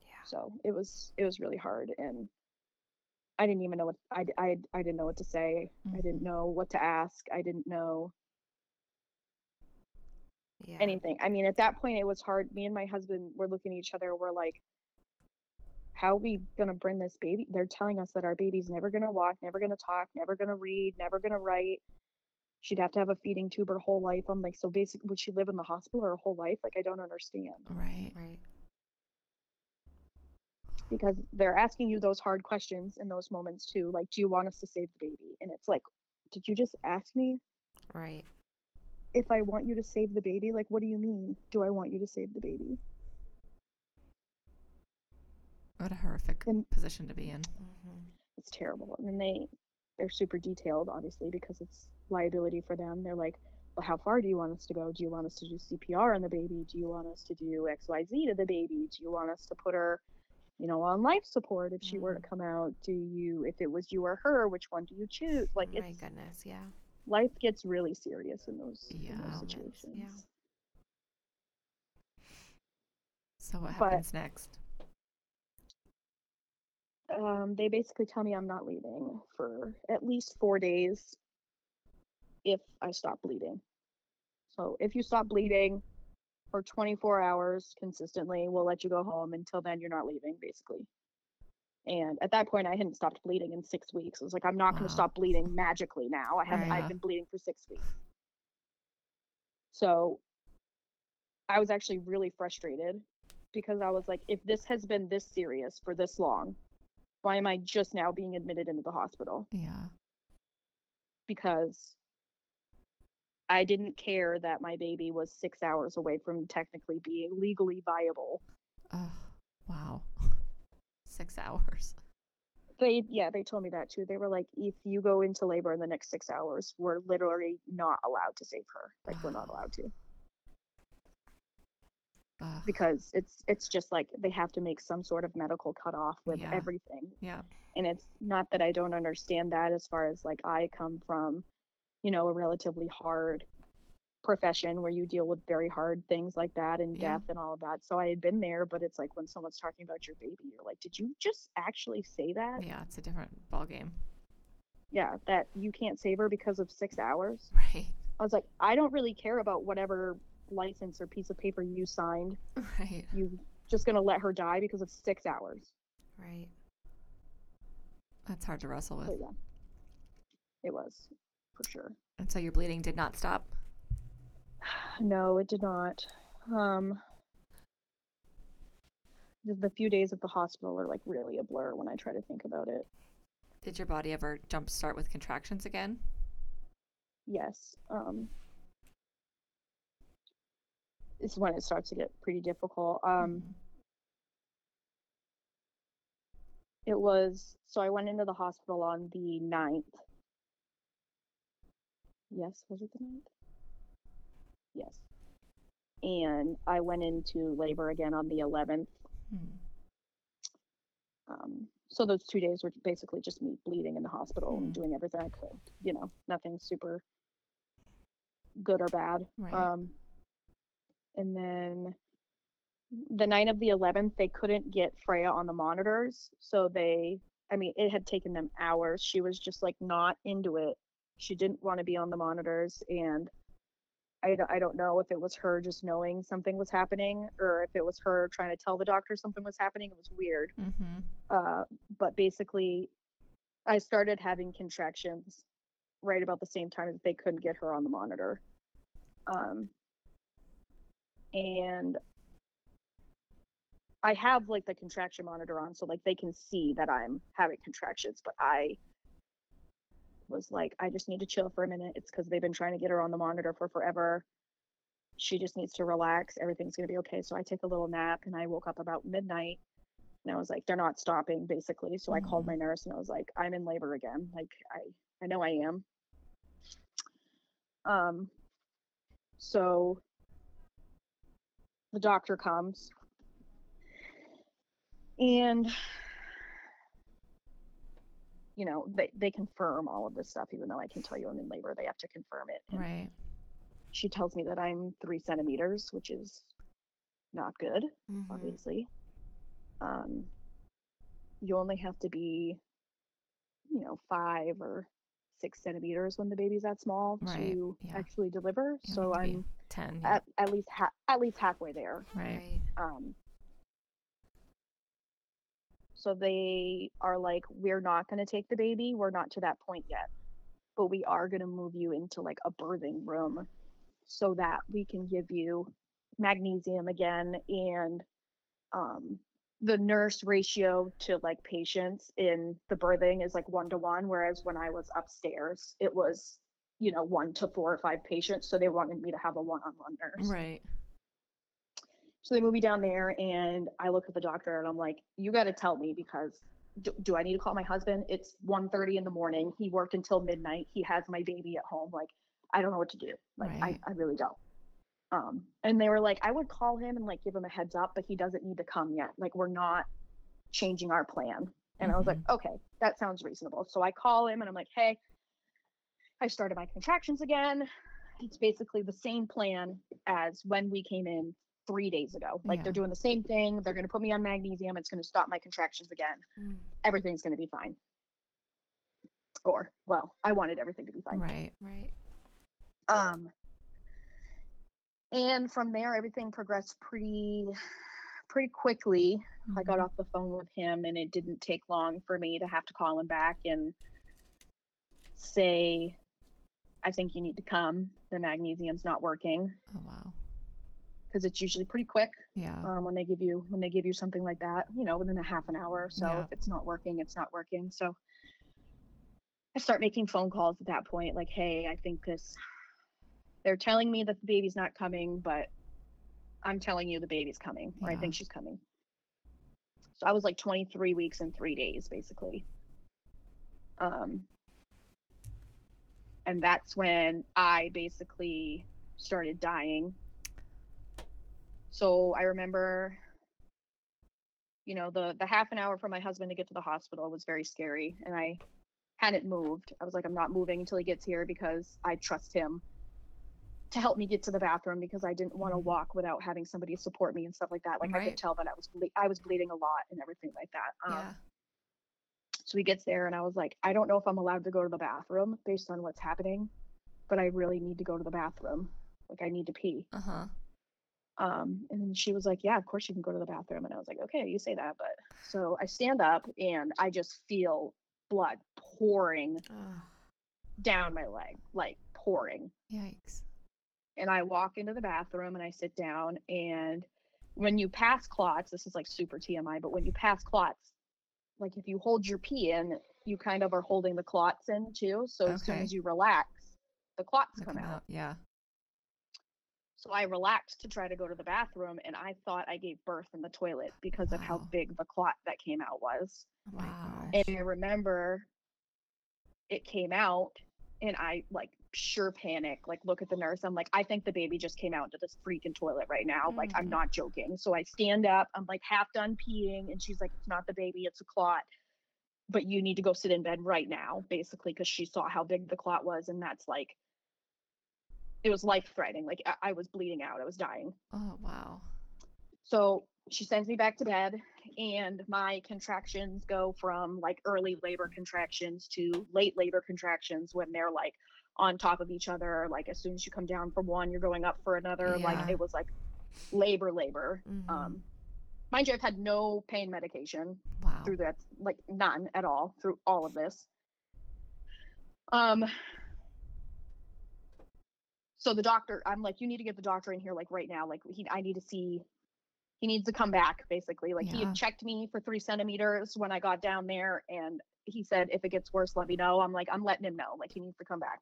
Yeah. So it was it was really hard, and I didn't even know what I I, I didn't know what to say. I didn't mm-hmm. know what to ask. I didn't know Yeah. anything. I mean, at that point, it was hard. Me and my husband were looking at each other. We're like, "How are we gonna bring this baby?" They're telling us that our baby's never gonna walk, never gonna talk, never gonna read, never gonna write. She'd have to have a feeding tube her whole life. I'm like, so basically, would she live in the hospital her whole life? Like, I don't understand. Right. Right. because they're asking you those hard questions in those moments too. Like, do you want us to save the baby? And it's like, did you just ask me Right. if I want you to save the baby? Like, what do you mean? Do I want you to save the baby? What a horrific And- position to be in. Mm-hmm. It's terrible. And then they they're super detailed, obviously, because it's liability for them. They're like, well, how far do you want us to go? Do you want us to do CPR on the baby? Do you want us to do X, Y, Z to the baby? Do you want us to put her, you know, on life support if she were to come out? Do you, if it was you or her, which one do you choose? Like, Oh My goodness. Yeah. life gets really serious in those, in those situations. yeah. So what But- happens next? Um, they basically tell me I'm not leaving for at least four days if I stop bleeding. So if you stop bleeding for 24 hours consistently, we'll let you go home. Until then, you're not leaving, basically. And at that point, I hadn't stopped bleeding in six weeks. I was like, I'm not going to stop bleeding magically now. I haven't. I've been bleeding for six weeks. So I was actually really frustrated because I was like, if this has been this serious for this long, why am I just now being admitted into the hospital? Yeah. Because I didn't care that my baby was six hours away from technically being legally viable. Oh, wow. (laughs) Six hours. They, yeah, they told me that too. They were like, if you go into labor in the next six hours, we're literally not allowed to save her. Like, we're not allowed to. Ugh. because it's it's just like they have to make some sort of medical cutoff with Yeah. everything Yeah. and it's not that i don't understand that as far as like i come from you know, a relatively hard profession where you deal with very hard things like that and Yeah. death and all of that. So I had been there, but it's like when someone's talking about your baby, you're like, did you just actually say that? Yeah, it's a different ball game. Yeah, that you can't save her because of six hours. Right. I was like, I don't really care about whatever license or piece of paper you signed. (laughs) Right. You just gonna let her die because of six hours. Right. That's hard to wrestle with. Yeah, it was for sure. And so your bleeding did not stop. (sighs) No, it did not. Um, the, the few days at the hospital are like really a blur when I try to think about it. Did your body ever jump start with contractions again? Yes. Um, it's when it starts to get pretty difficult. Um, Mhm. it was so I went into the hospital on the 9th. Yes, was it the 9th? Yes. And I went into labor again on the 11th. Hmm. Um, so those two days were basically just me bleeding in the hospital Hmm. and doing everything I could. You know, nothing super good or bad. Right. Um, and then the night of the 11th, they couldn't get Freya on the monitors. So they, I mean, it had taken them hours. She was just like not into it. She didn't want to be on the monitors. And I, don't- I don't know if it was her just knowing something was happening or if it was her trying to tell the doctor something was happening. It was weird. Mm-hmm. Uh, but basically, I started having contractions right about the same time that they couldn't get her on the monitor. Um, and I have like the contraction monitor on, so like they can see that I'm having contractions, but I was like, I just need to chill for a minute. It's because they've been trying to get her on the monitor for forever. She just needs to relax. Everything's gonna be okay. So I take a little nap and I woke up about midnight and I was like, they're not stopping basically. So I called my nurse and I was like, I'm in labor again. Like I, I know I am. Um, so the doctor comes and you know they, they confirm all of this stuff even though i can tell you i'm in labor they have to confirm it and Right. she tells me that i'm three centimeters which is not good Mhm. obviously um you only have to be you know five or six centimeters when the baby's that small Right, to yeah. actually deliver so need to be i'm ten. yeah. at, at least ha- at least halfway there right. um so they are like we're not going to take the baby we're not to that point yet but we are going to move you into like a birthing room so that we can give you magnesium again and um the nurse ratio to like patients in the birthing is like one to one whereas when i was upstairs it was you know one to four or five patients so they wanted me to have a one-on-one nurse Right. so they move me down there, and I look at the doctor, and I'm like, "You got to tell me because do, do I need to call my husband? It's 1:30 in the morning. He worked until midnight. He has my baby at home. Like, I don't know what to do. Like, Right. I, I really don't." Um, and they were like, "I would call him and like give him a heads up, but he doesn't need to come yet. Like, we're not changing our plan." And I was like, "Okay, that sounds reasonable." So I call him, and I'm like, "Hey." I started my contractions again. It's basically the same plan as when we came in three days ago. Like Yeah. they're doing the same thing. They're going to put me on magnesium. It's going to stop my contractions again. Mm. Everything's going to be fine. Or, well, I wanted everything to be fine. Right. Right. Um, and from there, everything progressed pretty, pretty quickly. I got Mhm. off the phone with him, and it didn't take long for me to have to call him back and say, "I think you need to come. The magnesium's not working." Oh wow. Because it's usually pretty quick. Yeah. um, when they give you when they give you something like that you know within a half an hour or so Yeah. if it's not working it's not working so i start making phone calls at that point like hey i think this they're telling me that the baby's not coming but i'm telling you the baby's coming or i think she's coming so i was like 23 weeks and three days basically um and that's when i basically started dying so I remember, you know, the the half an hour for my husband to get to the hospital was very scary, and I hadn't moved. I was like, I'm not moving until he gets here because I trust him to help me get to the bathroom because I didn't want to Mhm. walk without having somebody support me and stuff like that. Like I could tell that I was ble- I was bleeding a lot and everything like that. Um, yeah. So he gets there and I was like, I don't know if I'm allowed to go to the bathroom based on what's happening, but I really need to go to the bathroom. Like I need to pee. Uh huh. Um, and then she was like, Yeah, of course you can go to the bathroom. And I was like, Okay, you say that. But so I stand up and I just feel blood pouring down my leg, like pouring. Yikes. And I walk into the bathroom and I sit down. And when you pass clots, this is like super TMI, but when you pass clots, like if you hold your pee in, you kind of are holding the clots in too. So as soon as you relax, the clots They come out. Yeah. So I relaxed to try to go to the bathroom and I thought I gave birth in the toilet because of how big the clot that came out was. Oh Wow. And I remember it came out and I like sure panic, like look at the nurse. I'm like, I think the baby just came out into this freaking toilet right now. Like I'm Mhm. not joking. So I stand up, I'm like half done peeing, and she's like, It's not the baby, it's a clot. But you need to go sit in bed right now, basically, because she saw how big the clot was, and that's like it was life threatening. Like I-, I was bleeding out, I was dying. Oh wow. So she sends me back to bed, and my contractions go from like early labor contractions to late labor contractions when they're like on top of each other. Like as soon as you come down from one, you're going up for another. Yeah. Like it was like labor, labor. Mhm. Um, mind you, I've had no pain medication Wow. through that, like none at all through all of this. Um. So the doctor, I'm like, you need to get the doctor in here like right now. Like he, I need to see. He needs to come back basically. Like he had checked me for three centimeters when I got down there, and he said if it gets worse, let me know. I'm like, I'm letting him know. Like he needs to come back.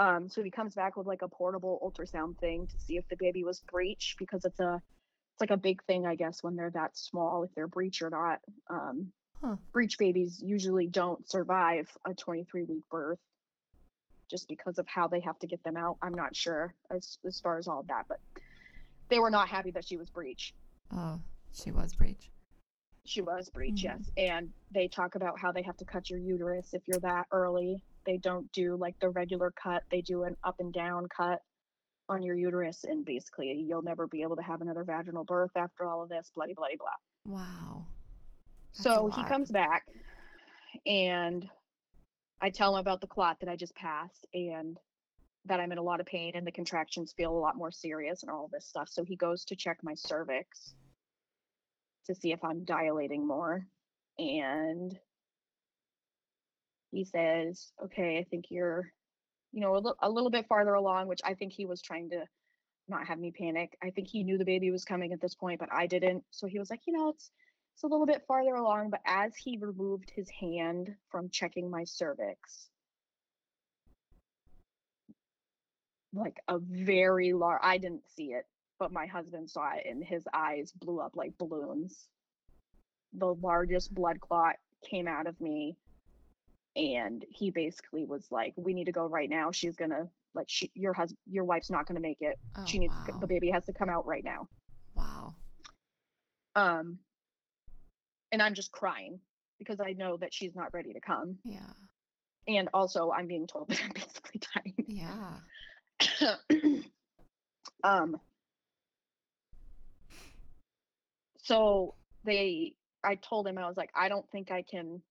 Um, so he comes back with like a portable ultrasound thing to see if the baby was breech because it's a it's like a big thing, I guess, when they're that small, if they're breech or not. Um, Huh. Breech babies usually don't survive a 23 week birth just because of how they have to get them out. I'm not sure as, as far as all of that, but they were not happy that she was breech. Oh, she was breech. She was breech, Mhm. yes. And they talk about how they have to cut your uterus if you're that early. They don't do like the regular cut, they do an up and down cut on your uterus. And basically, you'll never be able to have another vaginal birth after all of this, bloody, bloody, blah. Wow. That's so he comes back and I tell him about the clot that I just passed and that I'm in a lot of pain and the contractions feel a lot more serious and all this stuff. So he goes to check my cervix to see if I'm dilating more. And he says, okay, I think you're, you know, a, li- a little bit farther along, which I think he was trying to not have me panic. I think he knew the baby was coming at this point, but I didn't. So he was like, you know, it's it's a little bit farther along, but as he removed his hand from checking my cervix, like a very large, I didn't see it, but my husband saw it and his eyes blew up like balloons. The largest blood clot came out of me. And he basically was like, "We need to go right now. She's gonna like, she, your husband, your wife's not gonna make it. Oh, she needs wow. the baby has to come out right now." Wow. Um, and I'm just crying because I know that she's not ready to come. Yeah. And also, I'm being told (laughs) that I'm basically dying. Yeah. (coughs) um, so they, I told him, I was like, I don't think I can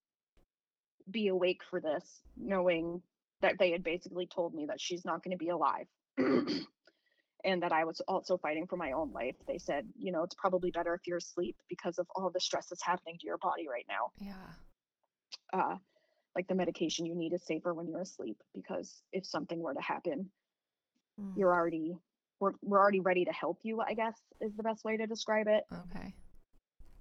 be awake for this, knowing that they had basically told me that she's not going to be alive. (clears throat) and that I was also fighting for my own life. They said, you know, it's probably better if you're asleep because of all the stress that's happening to your body right now. Yeah. Uh, like the medication you need is safer when you're asleep because if something were to happen, Mm. you're already we're we're already ready to help you. I guess is the best way to describe it. Okay.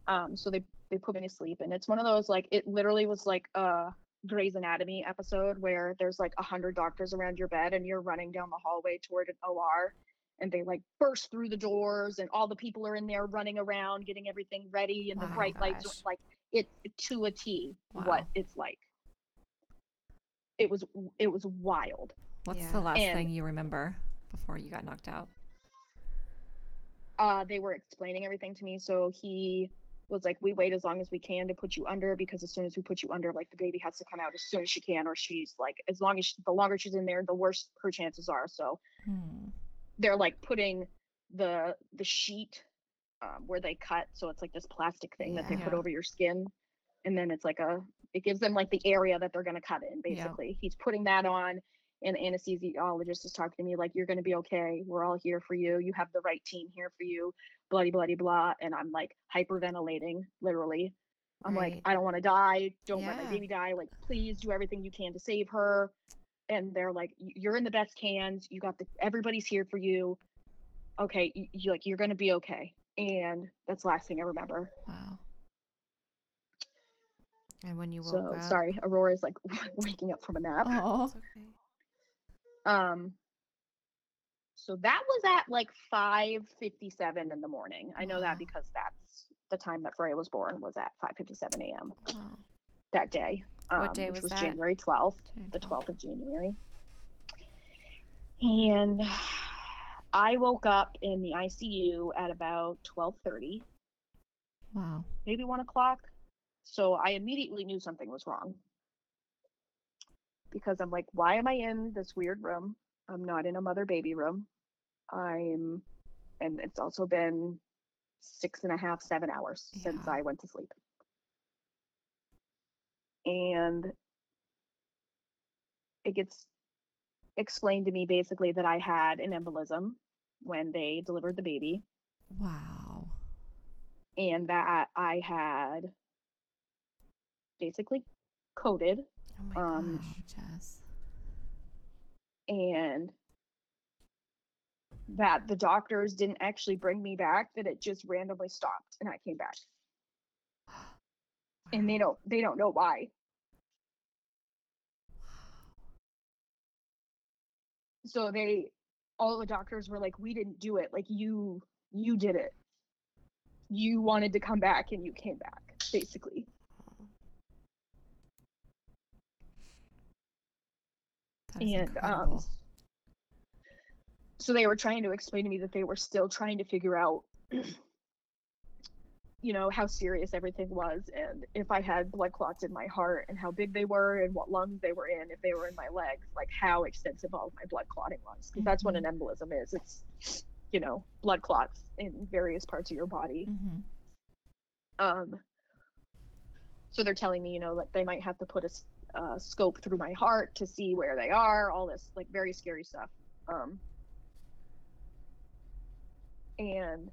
Um, so they they put me to sleep, and it's one of those like it literally was like a Grey's Anatomy episode where there's like a hundred doctors around your bed, and you're running down the hallway toward an OR, and they like burst through the doors, and all the people are in there running around, getting everything ready, and the Wow, bright lights gosh. are like it to a T Wow. what it's like. It was it was wild. What's Yeah. the last And- thing you remember before you got knocked out? uh they were explaining everything to me so he was like, we wait as long as we can to put you under because as soon as we put you under, like the baby has to come out as soon as she can, or she's like, as long as she, the longer she's in there, the worse her chances are. So Hmm. they're like putting the the sheet um, where they cut, so it's like this plastic thing that they put over your skin, and then it's like a it gives them like the area that they're gonna cut in. Yeah. Basically, he's putting that on. And the anesthesiologist is talking to me like, "You're going to be okay. We're all here for you. You have the right team here for you." Bloody, bloody, blah. And I'm like hyperventilating, literally. I'm Right. like, I don't want to die. Don't let my baby die. Like, please do everything you can to save her. And they're like, you're in the best hands. You got the everybody's here for you. Okay, you, you like you're gonna be okay. And that's the last thing I remember. Wow. And when you woke So up, sorry, Aurora's like (laughs) waking up from a nap. Oh. Okay. Um. So that was at like 5:57 in the morning. I know that because that's the time that Freya was born was at 5:57 a.m. Wow. that day. Um, What day which was was that? January 12th, the 12th. 12th of January. And I woke up in the ICU at about 12:30, Wow. maybe one o'clock. So I immediately knew something was wrong because I'm like, why am I in this weird room? I'm not in a mother baby room. I'm, and it's also been six and a half, seven hours since I went to sleep. And it gets explained to me basically that I had an embolism when they delivered the baby Wow. and that I had basically coded Oh my Um, gosh. Jess. and that the doctors didn't actually bring me back that it just randomly stopped and I came back. (sighs) And they don't they don't know why. So they all the doctors were like we didn't do it. Like you you did it. You wanted to come back and you came back basically. That is and um incredible. So they were trying to explain to me that they were still trying to figure out (clears throat) you know how serious everything was and if i had blood clots in my heart and how big they were and what lungs they were in if they were in my legs like how extensive all of my blood clotting was. Because that's what an embolism is. It's you know blood clots in various parts of your body. Mhm. um so they're telling me you know like they might have to put a uh, scope through my heart to see where they are all this like very scary stuff. Um and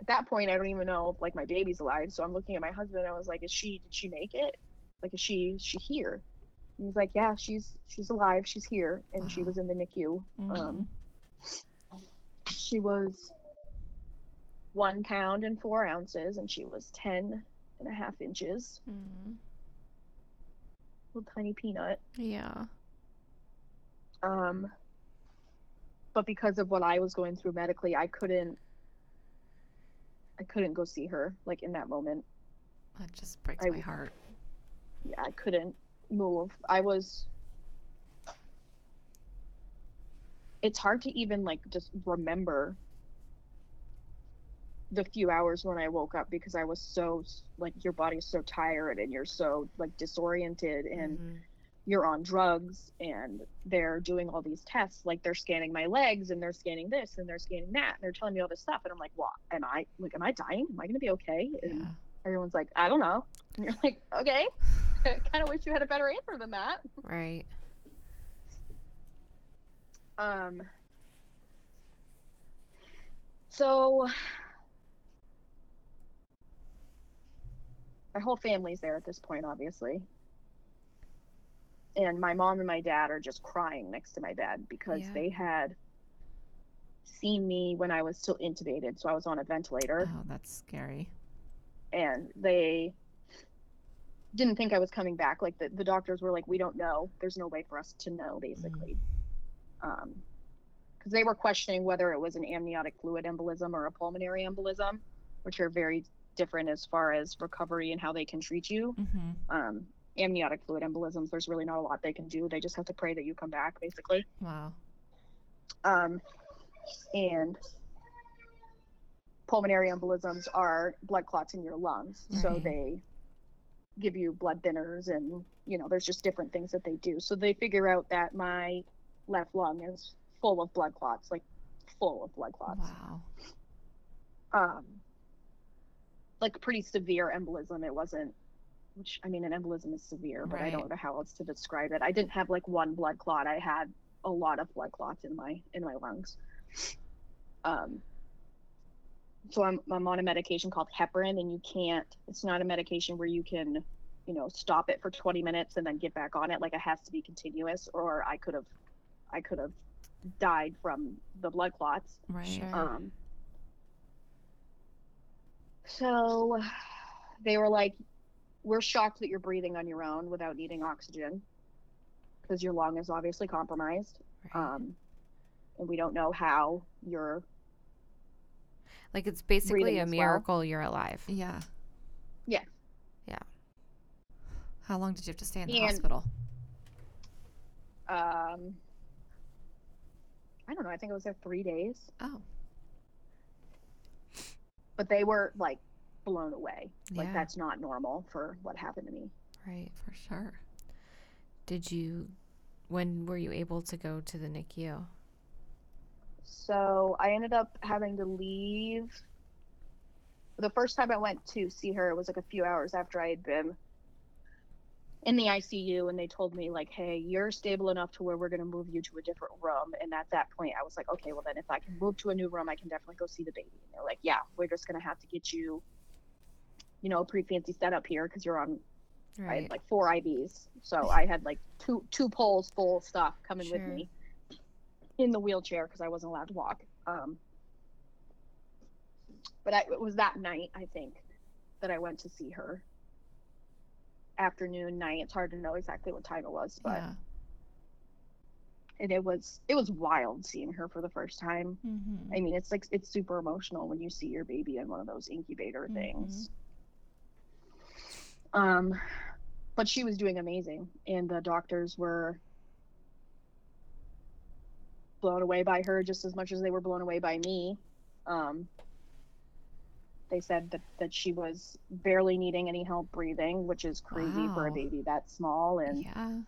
at that point i don't even know if like my baby's alive so i'm looking at my husband and i was like is she did she make it like is she is she here and he's like yeah she's she's alive she's here and she was in the nicu Mhm. um she was one pound and four ounces and she was ten and a half inches Mm. little tiny peanut Yeah. um but because of what i was going through medically i couldn't i couldn't go see her like in that moment That just breaks I- my heart. yeah i couldn't move i was it's hard to even like just remember the few hours when i woke up because i was so like your body's so tired and you're so like disoriented and Mhm. You're on drugs and they're doing all these tests like they're scanning my legs and they're scanning this and they're scanning that and they're telling me all this stuff. And i'm like what am i like am i dying? Am i gonna be okay? And Yeah. everyone's like i don't know. (laughs) And you're like okay. (laughs) I kind of wish you had a better answer than that. Right. um so my whole family's there at this point obviously and my mom and my dad are just crying next to my bed because Yeah. they had seen me when i was still intubated so i was on a ventilator Oh, that's scary. and they didn't think I was coming back. Like the, the doctors were like, we don't know. There's no way for us to know, basically. Um, because they were questioning whether it was an amniotic fluid embolism or a pulmonary embolism, which are very different as far as recovery and how they can treat you. Mm-hmm. Um, amniotic fluid embolisms, there's really not a lot they can do. They just have to pray that you come back, basically. Wow. Um, and pulmonary embolisms are blood clots in your lungs. So they give you blood thinners and, you know, there's just different things that they do. So they figure out that my left lung is full of blood clots, like full of blood clots. Wow. Um, like pretty severe embolism. It wasn't, which I mean, an embolism is severe, but I don't know how else to describe it. I didn't have like one blood clot. I had a lot of blood clots in my in my lungs. Um, so I'm I'm on a medication called heparin, and you can't. It's not a medication where you can, you know, stop it for 20 minutes and then get back on it. Like it has to be continuous, or I could have, I could have died from the blood clots. Right. Sure. Um, so they were like, We're shocked that you're breathing on your own without needing oxygen because your lung is obviously compromised. Right. Um, and we don't know how you're. like it's basically a as well. miracle you're alive. Yeah. Yeah. Yeah. How long did you have to stay in the And- hospital? Um, I don't know. I think it was there three days, Oh. but they were like blown away. Like that's not normal for what happened to me. Right. For sure. Did you? When were you able to go to the NICU? So I ended up having to leave. The first time I went to see her, it was like a few hours after I had been in the ICU, and they told me like, "Hey, you're stable enough to where we're going to move you to a different room." And at that point, I was like, "Okay, well then, if I can move to a new room, I can definitely go see the baby." And they're like, "Yeah, we're just going to have to get you, you know, a pretty fancy setup here because you're on I Right. had like four IVs, so (laughs) I had like two two poles full of stuff coming with me in the wheelchair because I wasn't allowed to walk. Um, but I, it was that night, I think, that I went to see her. Afternoon, night. It's hard to know exactly what time it was, but yeah. and it was it was wild seeing her for the first time. Mm-hmm. I mean, it's like it's super emotional when you see your baby in one of those incubator things. Um, but she was doing amazing, and the doctors were blown away by her just as much as they were blown away by me. Um, they said that, that she was barely needing any help breathing, which is crazy for a baby that small, and Yeah.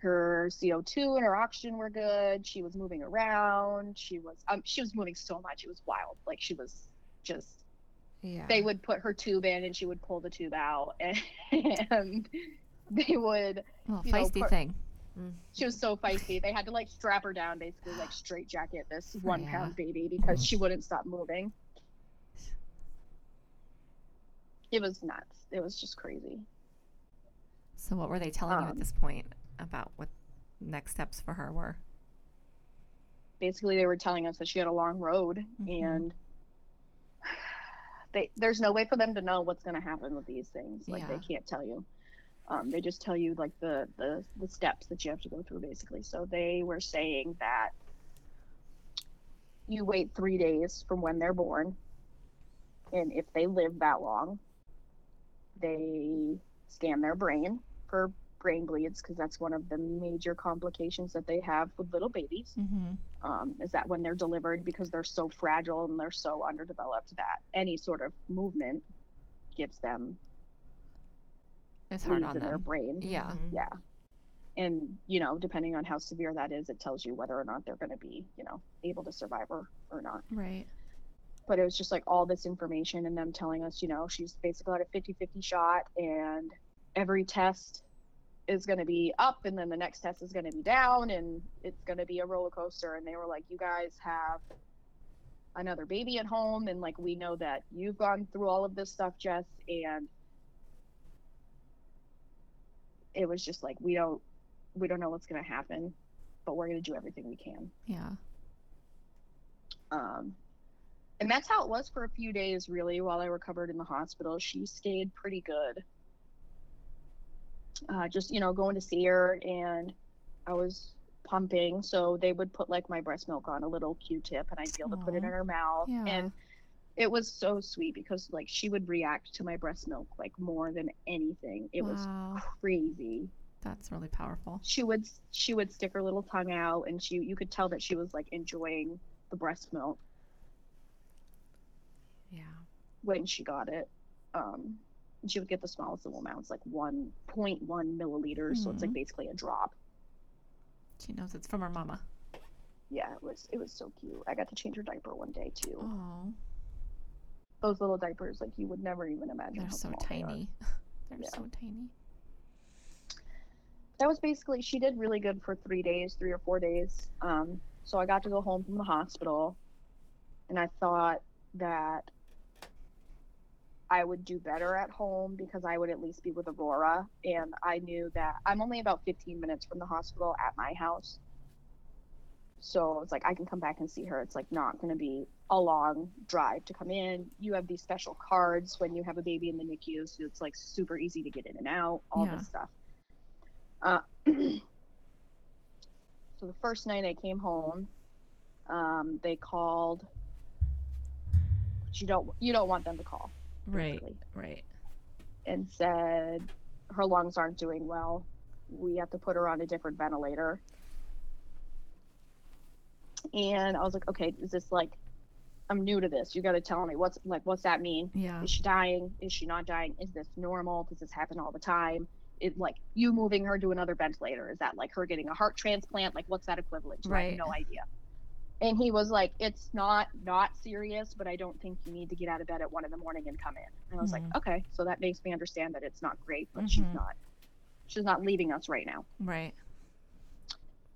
her CO2 and her oxygen were good. She was moving around. She was um she was moving so much. It was wild. Like she was just Yeah. they would put her tube in and she would pull the tube out (laughs) and they would Well, you know, feisty thing. she was so feisty. They had to like strap her down basically like straight jacket this one Yeah. pound baby because she wouldn't stop moving. It was nuts. It was just crazy. So, what were they telling you at Um, this point about what next steps for her were? basically they were telling us that she had a long road Mhm. and they there's no way for them to know what's going to happen with these things. Like they can't tell you. Um, they just tell you like the, the the steps that you have to go through basically. So they were saying that you wait three days from when they're born and if they live that long they scan their brain for brain bleeds because that's one of the major complications that they have with little babies Mm-hmm. um, is that when they're delivered because they're so fragile and they're so underdeveloped that any sort of movement gives them It's hard on in their brain Yeah. Mhm. yeah and you know depending on how severe that is it tells you whether or not they're going to be you know able to survive or, or not Right. but it was just like all this information and them telling us you know she's basically got a 50-50 shot and every test is going to be up and then the next test is going to be down and it's going to be a roller coaster and they were like you guys have another baby at home and like we know that you've gone through all of this stuff jess and it was just like we don't we don't know what's going to happen but we're going to do everything we can Yeah. um, and that's how it was for a few days, really, while I recovered in the hospital. She stayed pretty good. Uh, just, you know, going to see her, and I was pumping. So they would put like my breast milk on a little Q tip, and I'd be able to put it in her mouth. Yeah. And it was so sweet because, like, she would react to my breast milk like more than anything. It was crazy That's really powerful. she would she would stick her little tongue out and she you could tell that she was like enjoying the breast milk yeah when she got it. Um, she would get the smallest little amounts, like 1.1 milliliters. So it's like Mhm. basically a drop. She knows it's from her mama. Yeah, it was it was so cute. I got to change her diaper one day too. Oh, Those little diapers, like you would never even imagine. they're how so small they are. tiny. (laughs) They're Yeah. so tiny. that was basically she did really good for three days three or four days um, so i got to go home from the hospital and i thought that i would do better at home because i would at least be with aurora. And i knew that i'm only about 15 minutes from the hospital at my house. So it's like i can come back and see her. It's like not going to be a long drive to come in. You have these special cards when you have a baby in the nicu so it's like super easy to get in and out all Yeah. this stuff. Uh, (clears throat) so the first night I came home, um, they called. You don't you don't want them to call, basically, right. and said her lungs aren't doing well. We have to put her on a different ventilator. And I was like, okay, is this like, I'm new to this. You got to tell me what's like, what's that mean? Yeah. Is she dying? Is she not dying? Is this normal? Does this happen all the time? It like you moving her to another ventilator? Is that like her getting a heart transplant? Like what's that equivalent to? I Right. have no idea. And he was like, "It's not not serious, but I don't think you need to get out of bed at one in the morning and come in." And I was like, Mhm. "Okay, so that makes me understand that it's not great, but she's Mhm. not she's not leaving us right now." Right.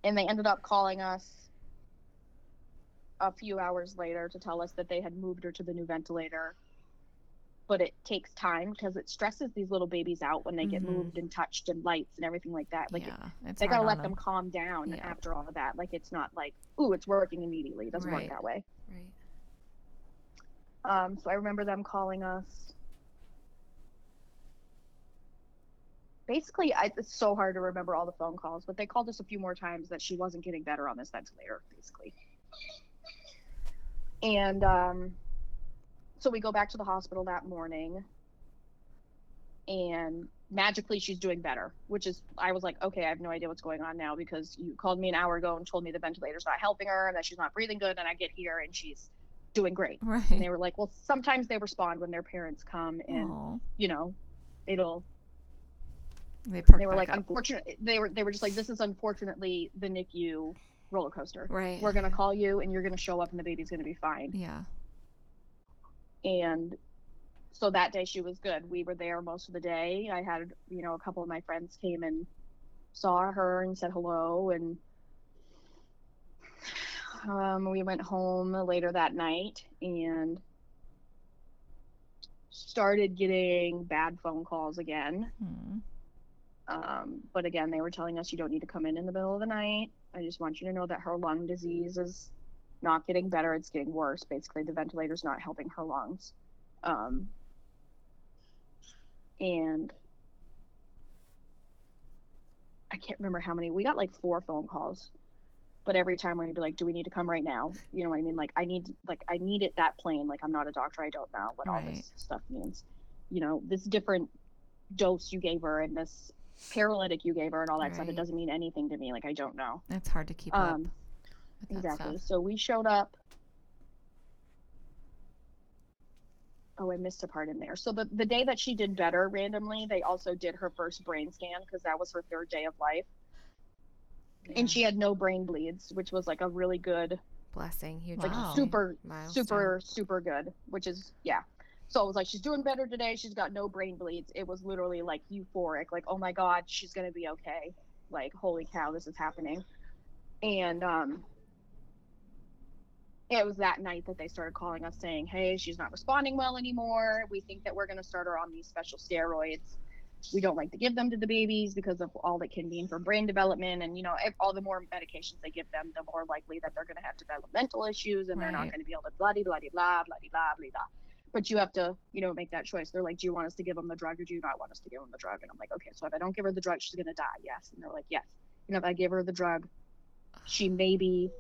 And they ended up calling us a few hours later to tell us that they had moved her to the new ventilator. But it takes time because it stresses these little babies out when they get Mhm. moved and touched and lights and everything like that. Like it- yeah. It's they gotta let them calm down Yeah. after all of that. Like it's not like, ooh, it's working immediately. It doesn't Right. work that way. Right. Um, so I remember them calling us. Basically, I, it's so hard to remember all the phone calls, but they called us a few more times that she wasn't getting better on this ventilator, basically. And um, so we go back to the hospital that morning, and magically she's doing better, which is, I was like, okay, I have no idea what's going on now because you called me an hour ago and told me the ventilator's not helping her and that she's not breathing good, and I get here and she's doing great. Right. And they were like, well, sometimes they respond when their parents come, and Aw. you know, it'll. They, They were like, up. unfortunate. They were they were just like, this is unfortunately the NICU roller coaster. Right. We're gonna call you, and you're gonna show up, and the baby's gonna be fine. Yeah. And so that day she was good. We were there most of the day. I had, you know, a couple of my friends came and saw her and said hello, and um, we went home later that night and started getting bad phone calls again. Hmm. Um, but again, they were telling us you don't need to come in in the middle of the night. I just want you to know that her lung disease is not getting better; it's getting worse. Basically, the ventilator's not helping her lungs. Um, and I can't remember how many. We got like four phone calls, but every time we'd be like, "Do we need to come right now?" You know what I mean? Like, I need, like, I need it that plain. Like, I'm not a doctor. I don't know what all this stuff means. You know, this different dose you gave her and this paralytic you gave her and all that stuff. It doesn't mean anything to me. Like, I don't know. It's hard to keep up Um, that exactly. stuff. So we showed up. Oh, I missed a part in there. So the, the day that she did better randomly, they also did her first brain scan because that was her third day of life. Yeah. And she had no brain bleeds, which was like a really good, Blessing. Huge. like Wow. super, Milestone. super, super good, which is, yeah. So it was like, she's doing better today. She's got no brain bleeds. It was literally like euphoric, like, oh my God, she's going to be okay. Like, holy cow, this is happening. And, um, it was that night that they started calling us saying, hey, she's not responding well anymore. We think that we're going to start her on these special steroids. We don't like to give them to the babies because of all that can mean for brain development. And, you know, if, all the more medications they give them, the more likely that they're going to have developmental issues and they're not going to be able to blah, blah, blah, blah, blah, blah, blah, blah. But you have to, you know, make that choice. They're like, do you want us to give them the drug or do you not want us to give them the drug? And I'm like, okay, so if I don't give her the drug, she's going to die. Yes. And they're like, yes. You know, if I give her the drug, she maybe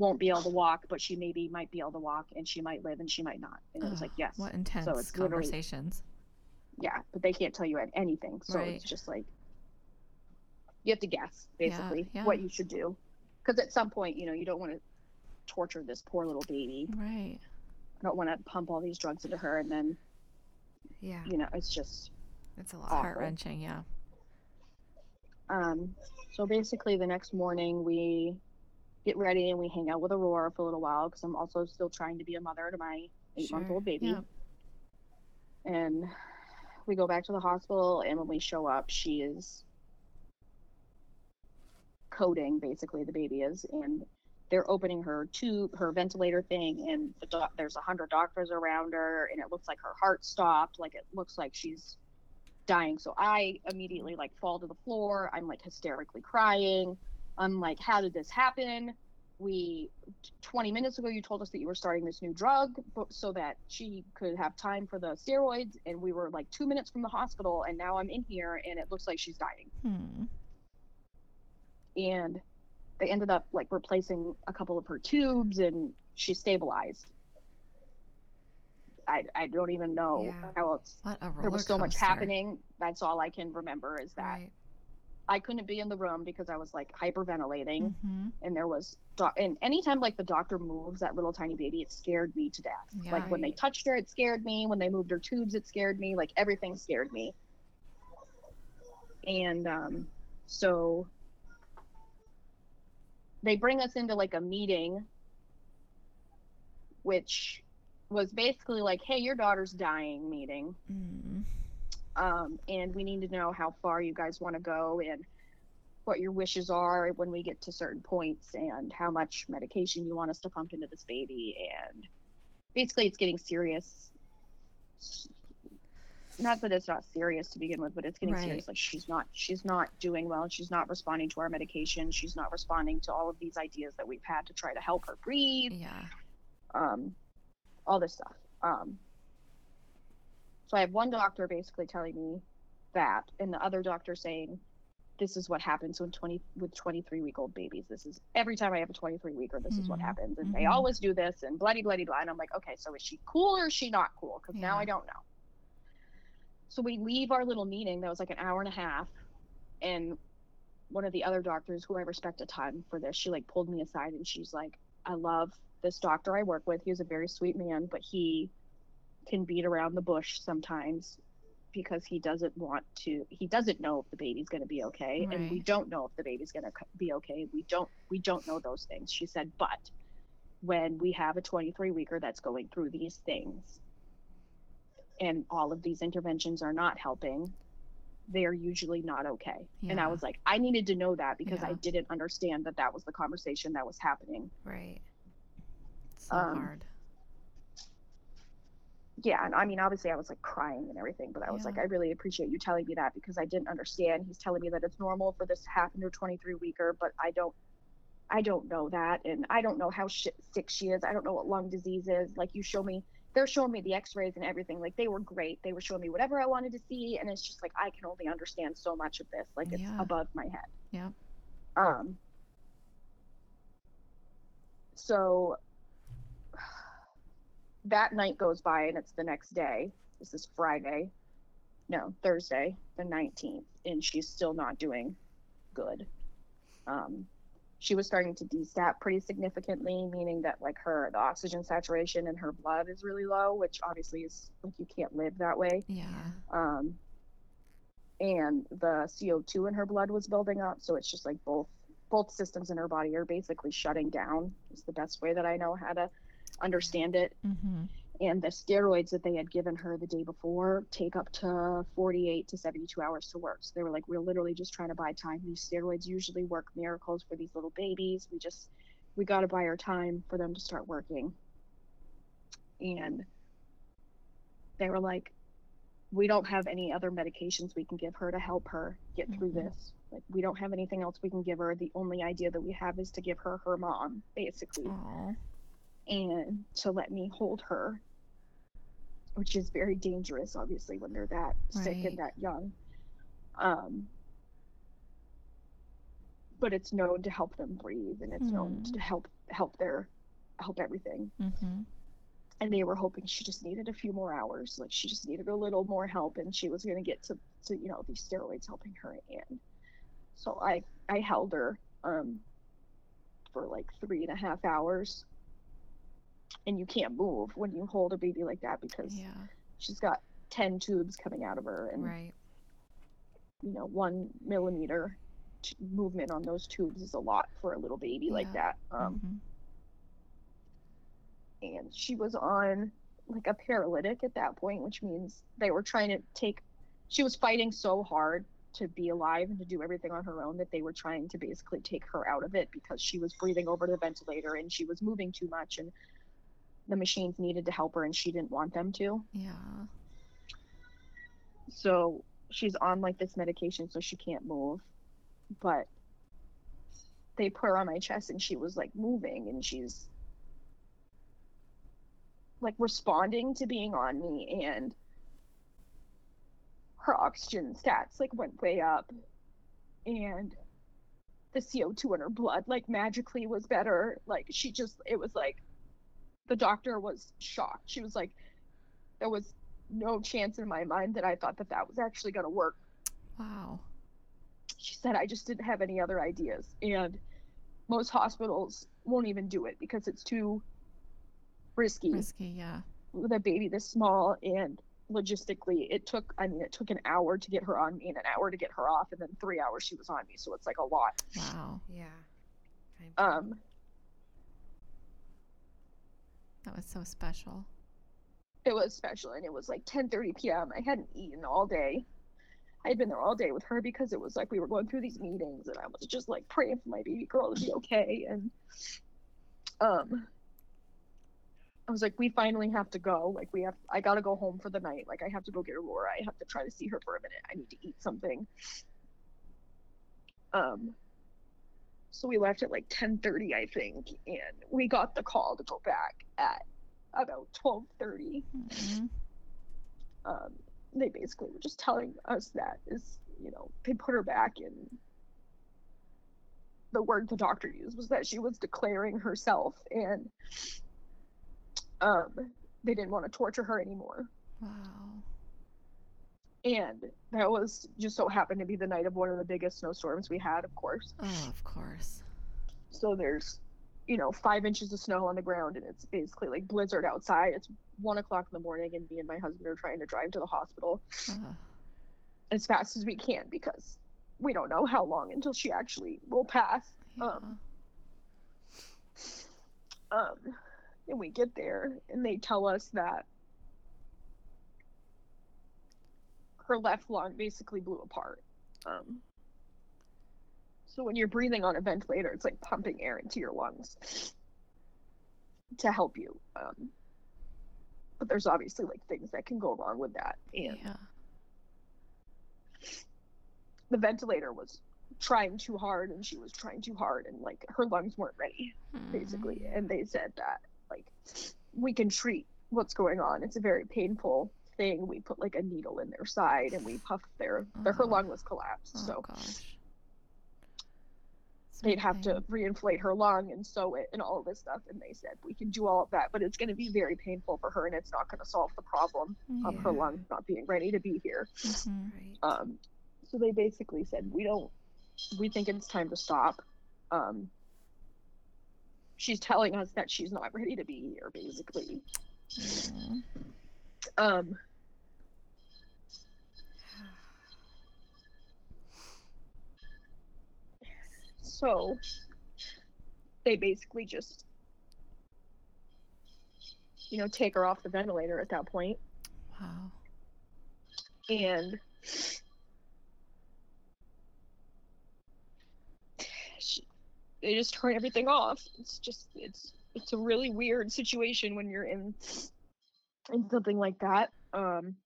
won't be able to walk, but she maybe might be able to walk and she might live and she might not. And it was like, yes. What intense it's conversations. Yeah, but they can't tell you anything. So Right. it's just like you have to guess basically yeah. what you should do. Because at some point, you know, you don't want to torture this poor little baby. Right. I don't want to pump all these drugs into her and then Yeah. you know it's just It's a lot. Heart wrenching, yeah. um so basically the next morning we get ready and we hang out with Aurora for a little while because I'm also still trying to be a mother to my eight month old Sure, baby. yeah. And we go back to the hospital and when we show up she is coding basically the baby is and they're opening her tube her ventilator thing and the doc- there's a hundred doctors around her and it looks like her heart stopped like it looks like she's dying so i immediately like fall to the floor i'm like hysterically crying i'm like how did this happen we 20 minutes ago you told us that you were starting this new drug so that she could have time for the steroids and we were like two minutes from the hospital and now i'm in here and it looks like she's dying Hmm. and they ended up like replacing a couple of her tubes and she stabilized i i don't even know Yeah. how else What a roller there was so much happening that's all i can remember is that Right. I couldn't be in the room because i was like hyperventilating Mhm. and there was doc- and anytime like the doctor moves that little tiny baby it scared me to death Yeah. like when they touched her it scared me when they moved her tubes it scared me like everything scared me and um so they bring us into like a meeting which was basically like hey your daughter's dying meeting Mm. Um, and we need to know how far you guys want to go and what your wishes are when we get to certain points and how much medication you want us to pump into this baby and basically it's getting serious not that it's not serious to begin with but it's getting Right. serious like she's not she's not doing well she's not responding to our medication she's not responding to all of these ideas that we've had to try to help her breathe Yeah. um, all this stuff. Um, so I have one doctor basically telling me that, and the other doctor saying, "This is what happens when 20 with 23 week old babies. This is every time I have a 23 weeker. This is what Mhm, happens, and they mhm. always do this, and bloody bloody blah." And I'm like, okay, so is she cool or is she not cool? Because now I don't know. So we leave our little meeting that was like an hour and a half, and one of the other doctors who I respect a ton for this, she like pulled me aside and she's like, I love this doctor I work with. He was a very sweet man, but he can beat around the bush sometimes because he doesn't want to he doesn't know if the baby's going to be okay. And we don't know if the baby's going to be okay. We don't we don't know those things she said. But when we have a 23 weeker that's going through these things and all of these interventions are not helping they're usually not okay. And i was like i needed to know that because i didn't understand that that was the conversation that was happening. Right. So Um, hard. Yeah and i mean obviously i was like crying and everything but i was like i really appreciate you telling me that because i didn't understand. He's telling me that it's normal for this to happen to a 23 weeker but i don't i don't know that and i don't know how sh- sick she is. I don't know what lung disease is. Like you show me they're showing me the x-rays and everything. Like they were great. They were showing me whatever i wanted to see and it's just like i can only understand so much of this. Like it's Yeah. above my head. Yeah. um so that night goes by and it's the next day. This is Friday. No, Thursday, the 19th, and she's still not doing good. Um, she was starting to desat pretty significantly, meaning that like her the oxygen saturation in her blood is really low, which obviously is like you can't live that way. Yeah. Um, and the CO2 in her blood was building up, so it's just like both both systems in her body are basically shutting down. Is the best way that I know how to understand it. Mm-hmm. And the steroids that they had given her the day before take up to 48 to 72 hours to work. So they were like, we're literally just trying to buy time. These steroids usually work miracles for these little babies. We just, we got to buy our time for them to start working. And they were like, we don't have any other medications we can give her to help her get through Mhm. this. Like, we don't have anything else we can give her. The only idea that we have is to give her her mom, basically Oh. And to let me hold her, which is very dangerous, obviously, when they're that sick and that young. Um, but it's known to help them breathe, and it's known Hmm. to help help their help everything. Mm-hmm. And they were hoping she just needed a few more hours, like she just needed a little more help, and she was going to get to to you know these steroids helping her. And so I I held her um for like three and a half hours and you can't move when you hold a baby like that because Yeah. she's got 10 tubes coming out of her and Right. you know one millimeter t- movement on those tubes is a lot for a little baby like that um Mhm. and she was on like a paralytic at that point which means they were trying to take she was fighting so hard to be alive and to do everything on her own that they were trying to basically take her out of it because she was breathing over the ventilator and she was moving too much and the machines needed to help her and she didn't want them to. Yeah. so she's on like this medication so she can't move. But they put her on my chest and she was like moving and she's like responding to being on me and her oxygen stats like went way up and the CO2 in her blood like magically was better. Like she just it was like the doctor was shocked she was like there was no chance in my mind that I thought that that was actually going to work. Wow. She said I just didn't have any other ideas. And most hospitals won't even do it because it's too risky Risky. Yeah. with a baby this small and logistically it took I mean it took an hour to get her on me and an hour to get her off and then 3 hours she was on me so it's like a lot. Wow. Yeah. Um That was so special. it was special and it was like 10:30 p.m. I hadn't eaten all day. I had been there all day with her because it was like we were going through these meetings and I was just like praying for my baby girl to be okay and um I was like we finally have to go like we have I got to go home for the night like I have to go get Aurora I have to try to see her for a minute I need to eat something um so we left at like 10:30 I think and we got the call to go back at about 12:30 Mhm. um, they basically were just telling us that is you know they put her back in the word the doctor used was that she was declaring herself and um, they didn't want to torture her anymore Wow. And that was just so happened to be the night of one of the biggest snowstorms we had of course Oh, of course. so there's you know five inches of snow on the ground and it's basically like blizzard outside it's one o'clock in the morning and me and my husband are trying to drive to the hospital Ugh. as fast as we can because we don't know how long until she actually will pass. Yeah. Um, Um, and we get there and they tell us that her left lung basically blew apart. Um, so when you're breathing on a ventilator, it's like pumping air into your lungs to help you. Um, but there's obviously like things that can go wrong with that. And yeah. the ventilator was trying too hard and she was trying too hard and like her lungs weren't ready basically Mhm. and they said that like we can treat what's going on it's a very painful thing we put like a needle in their side and we puffed their, their her Oh. lung was collapsed Oh so gosh. they'd have to Sweet reinflate her lung and sew it and all of this stuff and they said we can do all of that but it's going to be very painful for her and it's not going to solve the problem thing. of her lung not being ready to be here Mhm. Um so they basically said we don't we think it's time to stop um she's telling us that she's not ready to be here basically Mhm. um so they basically just you know take her off the ventilator at that point Wow. and she, they just turn everything off. It's just it's it's a really weird situation when you're in in something like that. Um,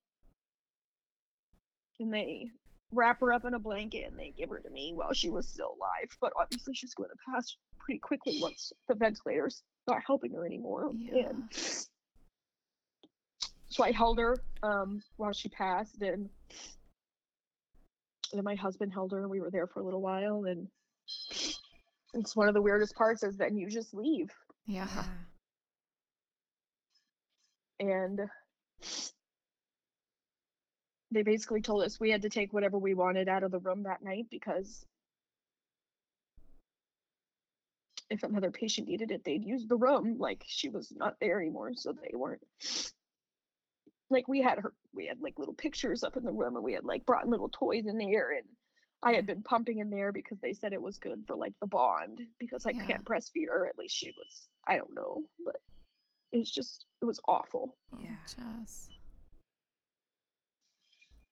and they wrap her up in a blanket and they give her to me while she was still alive. But obviously, she's going to pass pretty quickly (sighs) once the ventilator's not helping her anymore. Yeah. And so I held her um, while she passed, and then my husband held her. and We were there for a little while, and it's one of the weirdest parts is then you just leave, Yeah. Yeah. and they basically told us we had to take whatever we wanted out of the room that night because if another patient needed it, they'd use the room. Like she was not there anymore, so they weren't. Like we had her, we had like little pictures up in the room, and we had like brought little toys in there, and I had been pumping in there because they said it was good for like the bond because I Yeah. can't breastfeed her. At least she was, I don't know, but it's just it was awful. Yeah. Jess.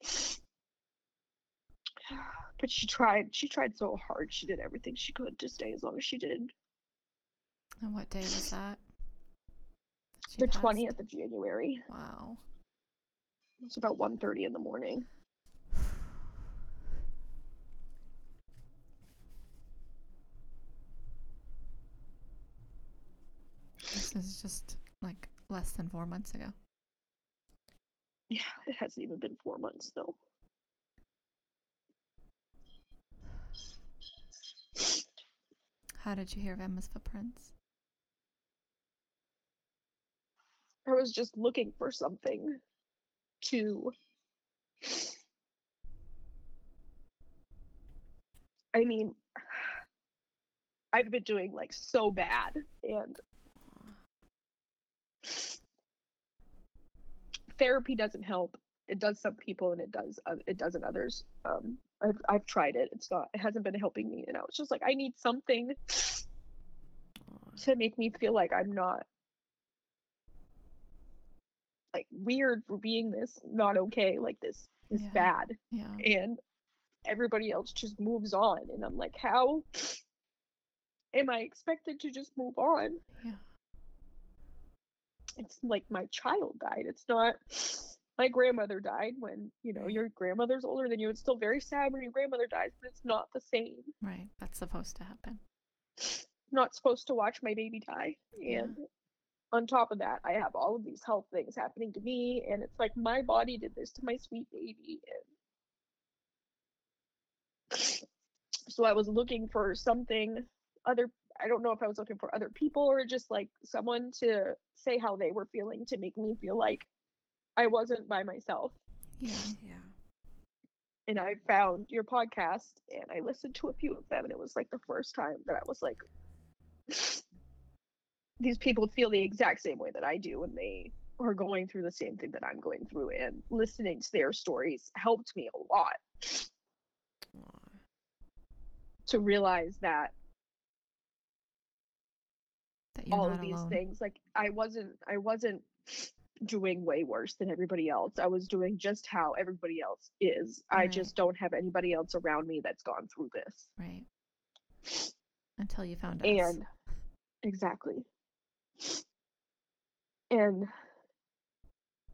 (sighs) But she tried. She tried so hard. She did everything she could to stay as long as she did. And what day was that? she The twentieth of January. Wow. It's about 1.30 in the morning. This is just like less than four months ago. Yeah, it hasn't even been four months though. How did you hear of Emma's footprints? I was just looking for something to. I mean, I've been doing like so bad, and therapy doesn't help. It does some people, and it does uh, it doesn't others. Um, I've I've tried it. It's not. It hasn't been helping me, and I was just like, I need something to make me feel like I'm not like weird for being this not okay, like this is Yeah. bad, Yeah. and everybody else just moves on, and I'm like, how am I expected to just move on? Yeah. It's like my child died. It's not. My grandmother died when you know your grandmother's older than you. It's still very sad when your grandmother dies, but it's not the same. Right. That's supposed to happen. not supposed to watch my baby die. Yeah. And on top of that, I have all of these health things happening to me. And it's like my body did this to my sweet baby. And so I was looking for something other. I don't know if I was looking for other people or just like someone to say how they were feeling to make me feel like I wasn't by myself. Yeah. Yeah. And I found your podcast and I listened to a few of them. And it was like the first time that I was like, (sighs) these people feel the exact same way that I do when they are going through the same thing that I'm going through. And listening to their stories helped me a lot Aw. to realize that That you're all of these alone. things, like I wasn't, I wasn't doing way worse than everybody else. I was doing just how everybody else is. I just don't have anybody else around me that's gone through this. Right. Until you found us. and exactly and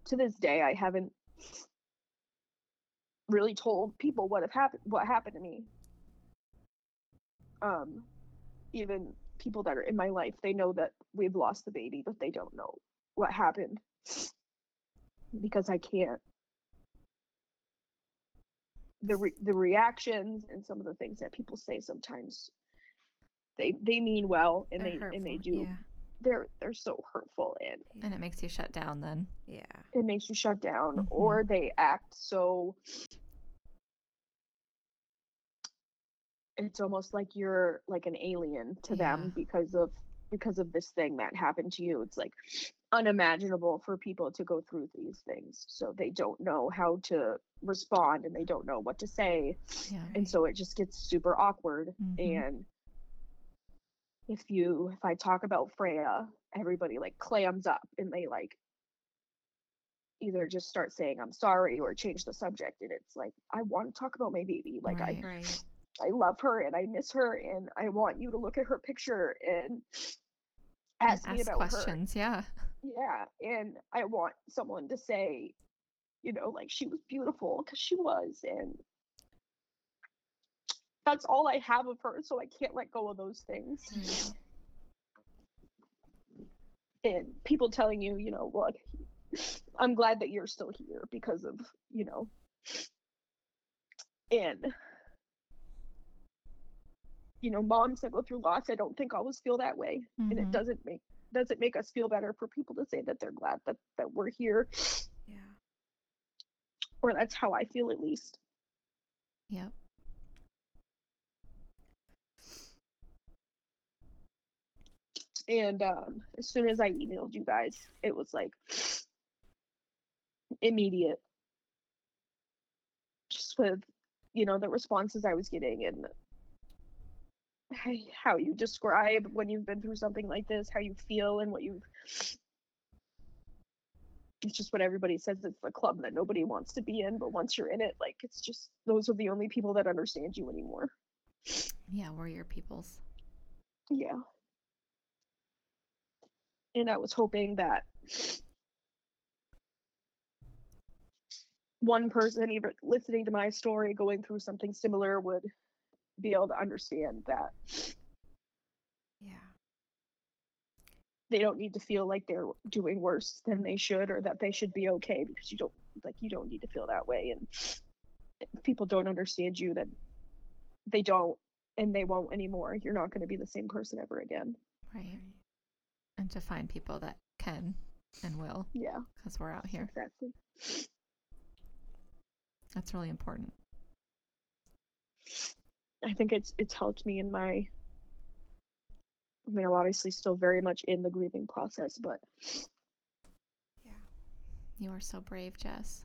to this day i haven't really told people what have happened what happened to me um even people that are in my life they know that we've lost the baby but they don't know what happened because i can't the re- the reactions and some of the things that people say sometimes they they mean well and They're they and they do Yeah. they're they're so hurtful and and it makes you shut down then. Yeah. it makes you shut down Mhm. or they act so it's almost like you're like an alien to Yeah. them because of because of this thing that happened to you it's like unimaginable for people to go through these things so they don't know how to respond and they don't know what to say Yeah. and so it just gets super awkward Mhm. and if you if i talk about freya everybody like clams up and they like either just start saying i'm sorry or change the subject and it's like i want to talk about my baby like Right. Right. I love her and i miss her and i want you to look at her picture and And ask, me about questions. Yeah. her yeah and i want someone to say you know like she was beautiful because she was and that's all i have of her so i can't let go of those things Right. and people telling you, you know, look, I'm glad that you're still here because of, you know, and you know, moms that go through loss, I don't think always feel that way, and it Mhm. doesn't make doesn't make us feel better for people to say that they're glad that that we're here, Yeah. or that's how I feel at least. Yep. And um, as soon as I emailed you guys, it was like immediate. Just with, you know, the responses I was getting and (laughs) how you describe when you've been through something like this, how you feel and what you've. It's just what everybody says. It's the club that nobody wants to be in, but once you're in it, like it's just those are the only people that understand you anymore. Yeah, we're your peoples. Yeah. And I was hoping that one person, even listening to my story, going through something similar, would be able to understand that Yeah. they don't need to feel like they're doing worse than they should or that they should be okay because you don't like you don't need to feel that way and if people don't understand you then they don't and they won't anymore you're not going to be the same person ever again Right. And to find people that can and will yeah because we're out here. exactly That's really important. I think it's it's helped me in my I mean I'm obviously still very much in the grieving process, but Yeah. You are so brave, Jess.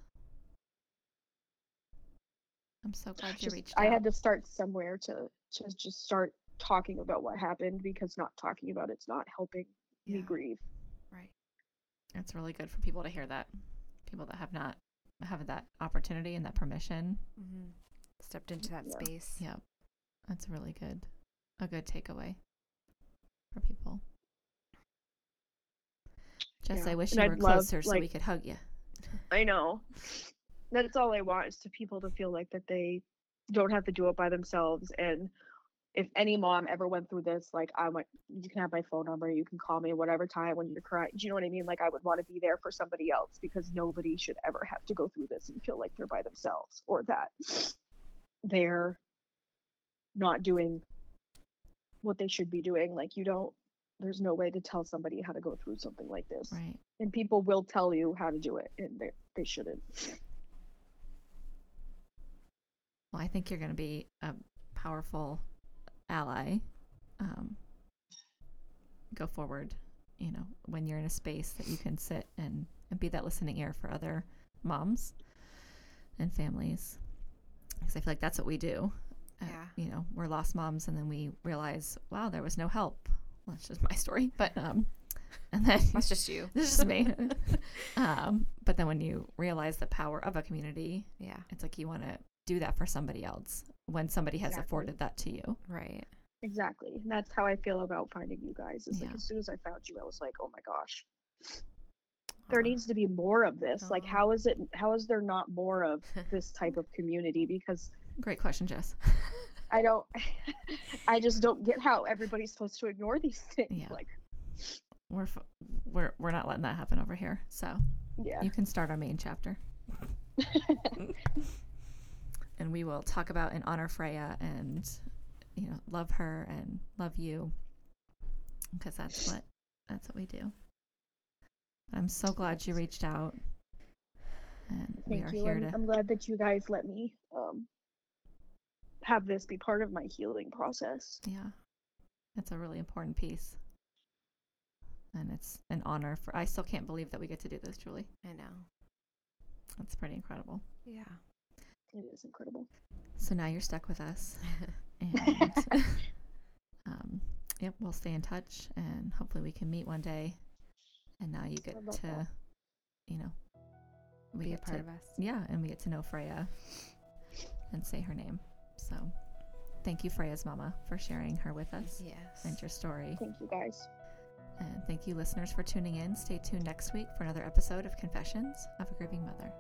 I'm so glad you just, reached I out. had to start somewhere to to just start talking about what happened because not talking about it's not helping me grieve. Right. It's really good for people to hear that. People that have not have that opportunity and that permission. Mm-hmm. Stepped into that Yeah. space. Yep. That's really good. A good takeaway for people. Jess, Yeah. I wish And you I'd were love, closer so we could hug you. I know. That's all I want is to people to feel like that they don't have to do it by themselves. And if any mom ever went through this, like I want, you can have my phone number. You can call me whatever time when you're crying. Do you know what I mean? Like I would want to be there for somebody else because nobody should ever have to go through this and feel like they're by themselves or that they're not doing what they should be doing. Like you don't. There's no way to tell somebody how to go through something like this Right. and people will tell you how to do it and they they shouldn't Well, I think you're going to be a powerful ally. Um, go forward, you know, when you're in a space that you can sit and, and be that listening ear for other moms and families. Because I feel like that's what we do. Uh, Yeah. You know, we're lost moms, and then we realize, wow, there was no help. Well, that's just my story, but um, and then That's just you. (laughs) this is me. (laughs) um, but then when you realize the power of a community, Yeah. it's like you want to do that for somebody else when somebody has Exactly. afforded that to you. Right. exactly and that's how i feel about finding you guys it's like as soon as i found you i was like oh my gosh there needs to be more of this like how is it how is there not more of this type of community because Great question, Jess. i don't (laughs) i just don't get how everybody's supposed to ignore these (laughs) things Yeah. like we're we're we're not letting that happen over here. So yeah you can start our main chapter, (laughs) and we will talk about and honor Freya and you know love her and love you because that's what that's what we do. I'm so glad you reached out, and we are you here I'm, to I'm glad that you guys let me um have this be part of my healing process Yeah. That's a really important piece. And it's an honor for I still can't believe that we get to do this, Julie. I know. That's pretty incredible. Yeah. it is incredible So now you're stuck with us. (laughs) And (laughs) um yep, we'll stay in touch and hopefully we can meet one day. And now you get to that. you know we Be a get part to of us. yeah, and we get to know Freya and say her name. So thank you, Freya's mama, for sharing her with us. Yes. And your story. Thank you, guys. And thank you, listeners, for tuning in. Stay tuned next week for another episode of Confessions of a Grieving Mother.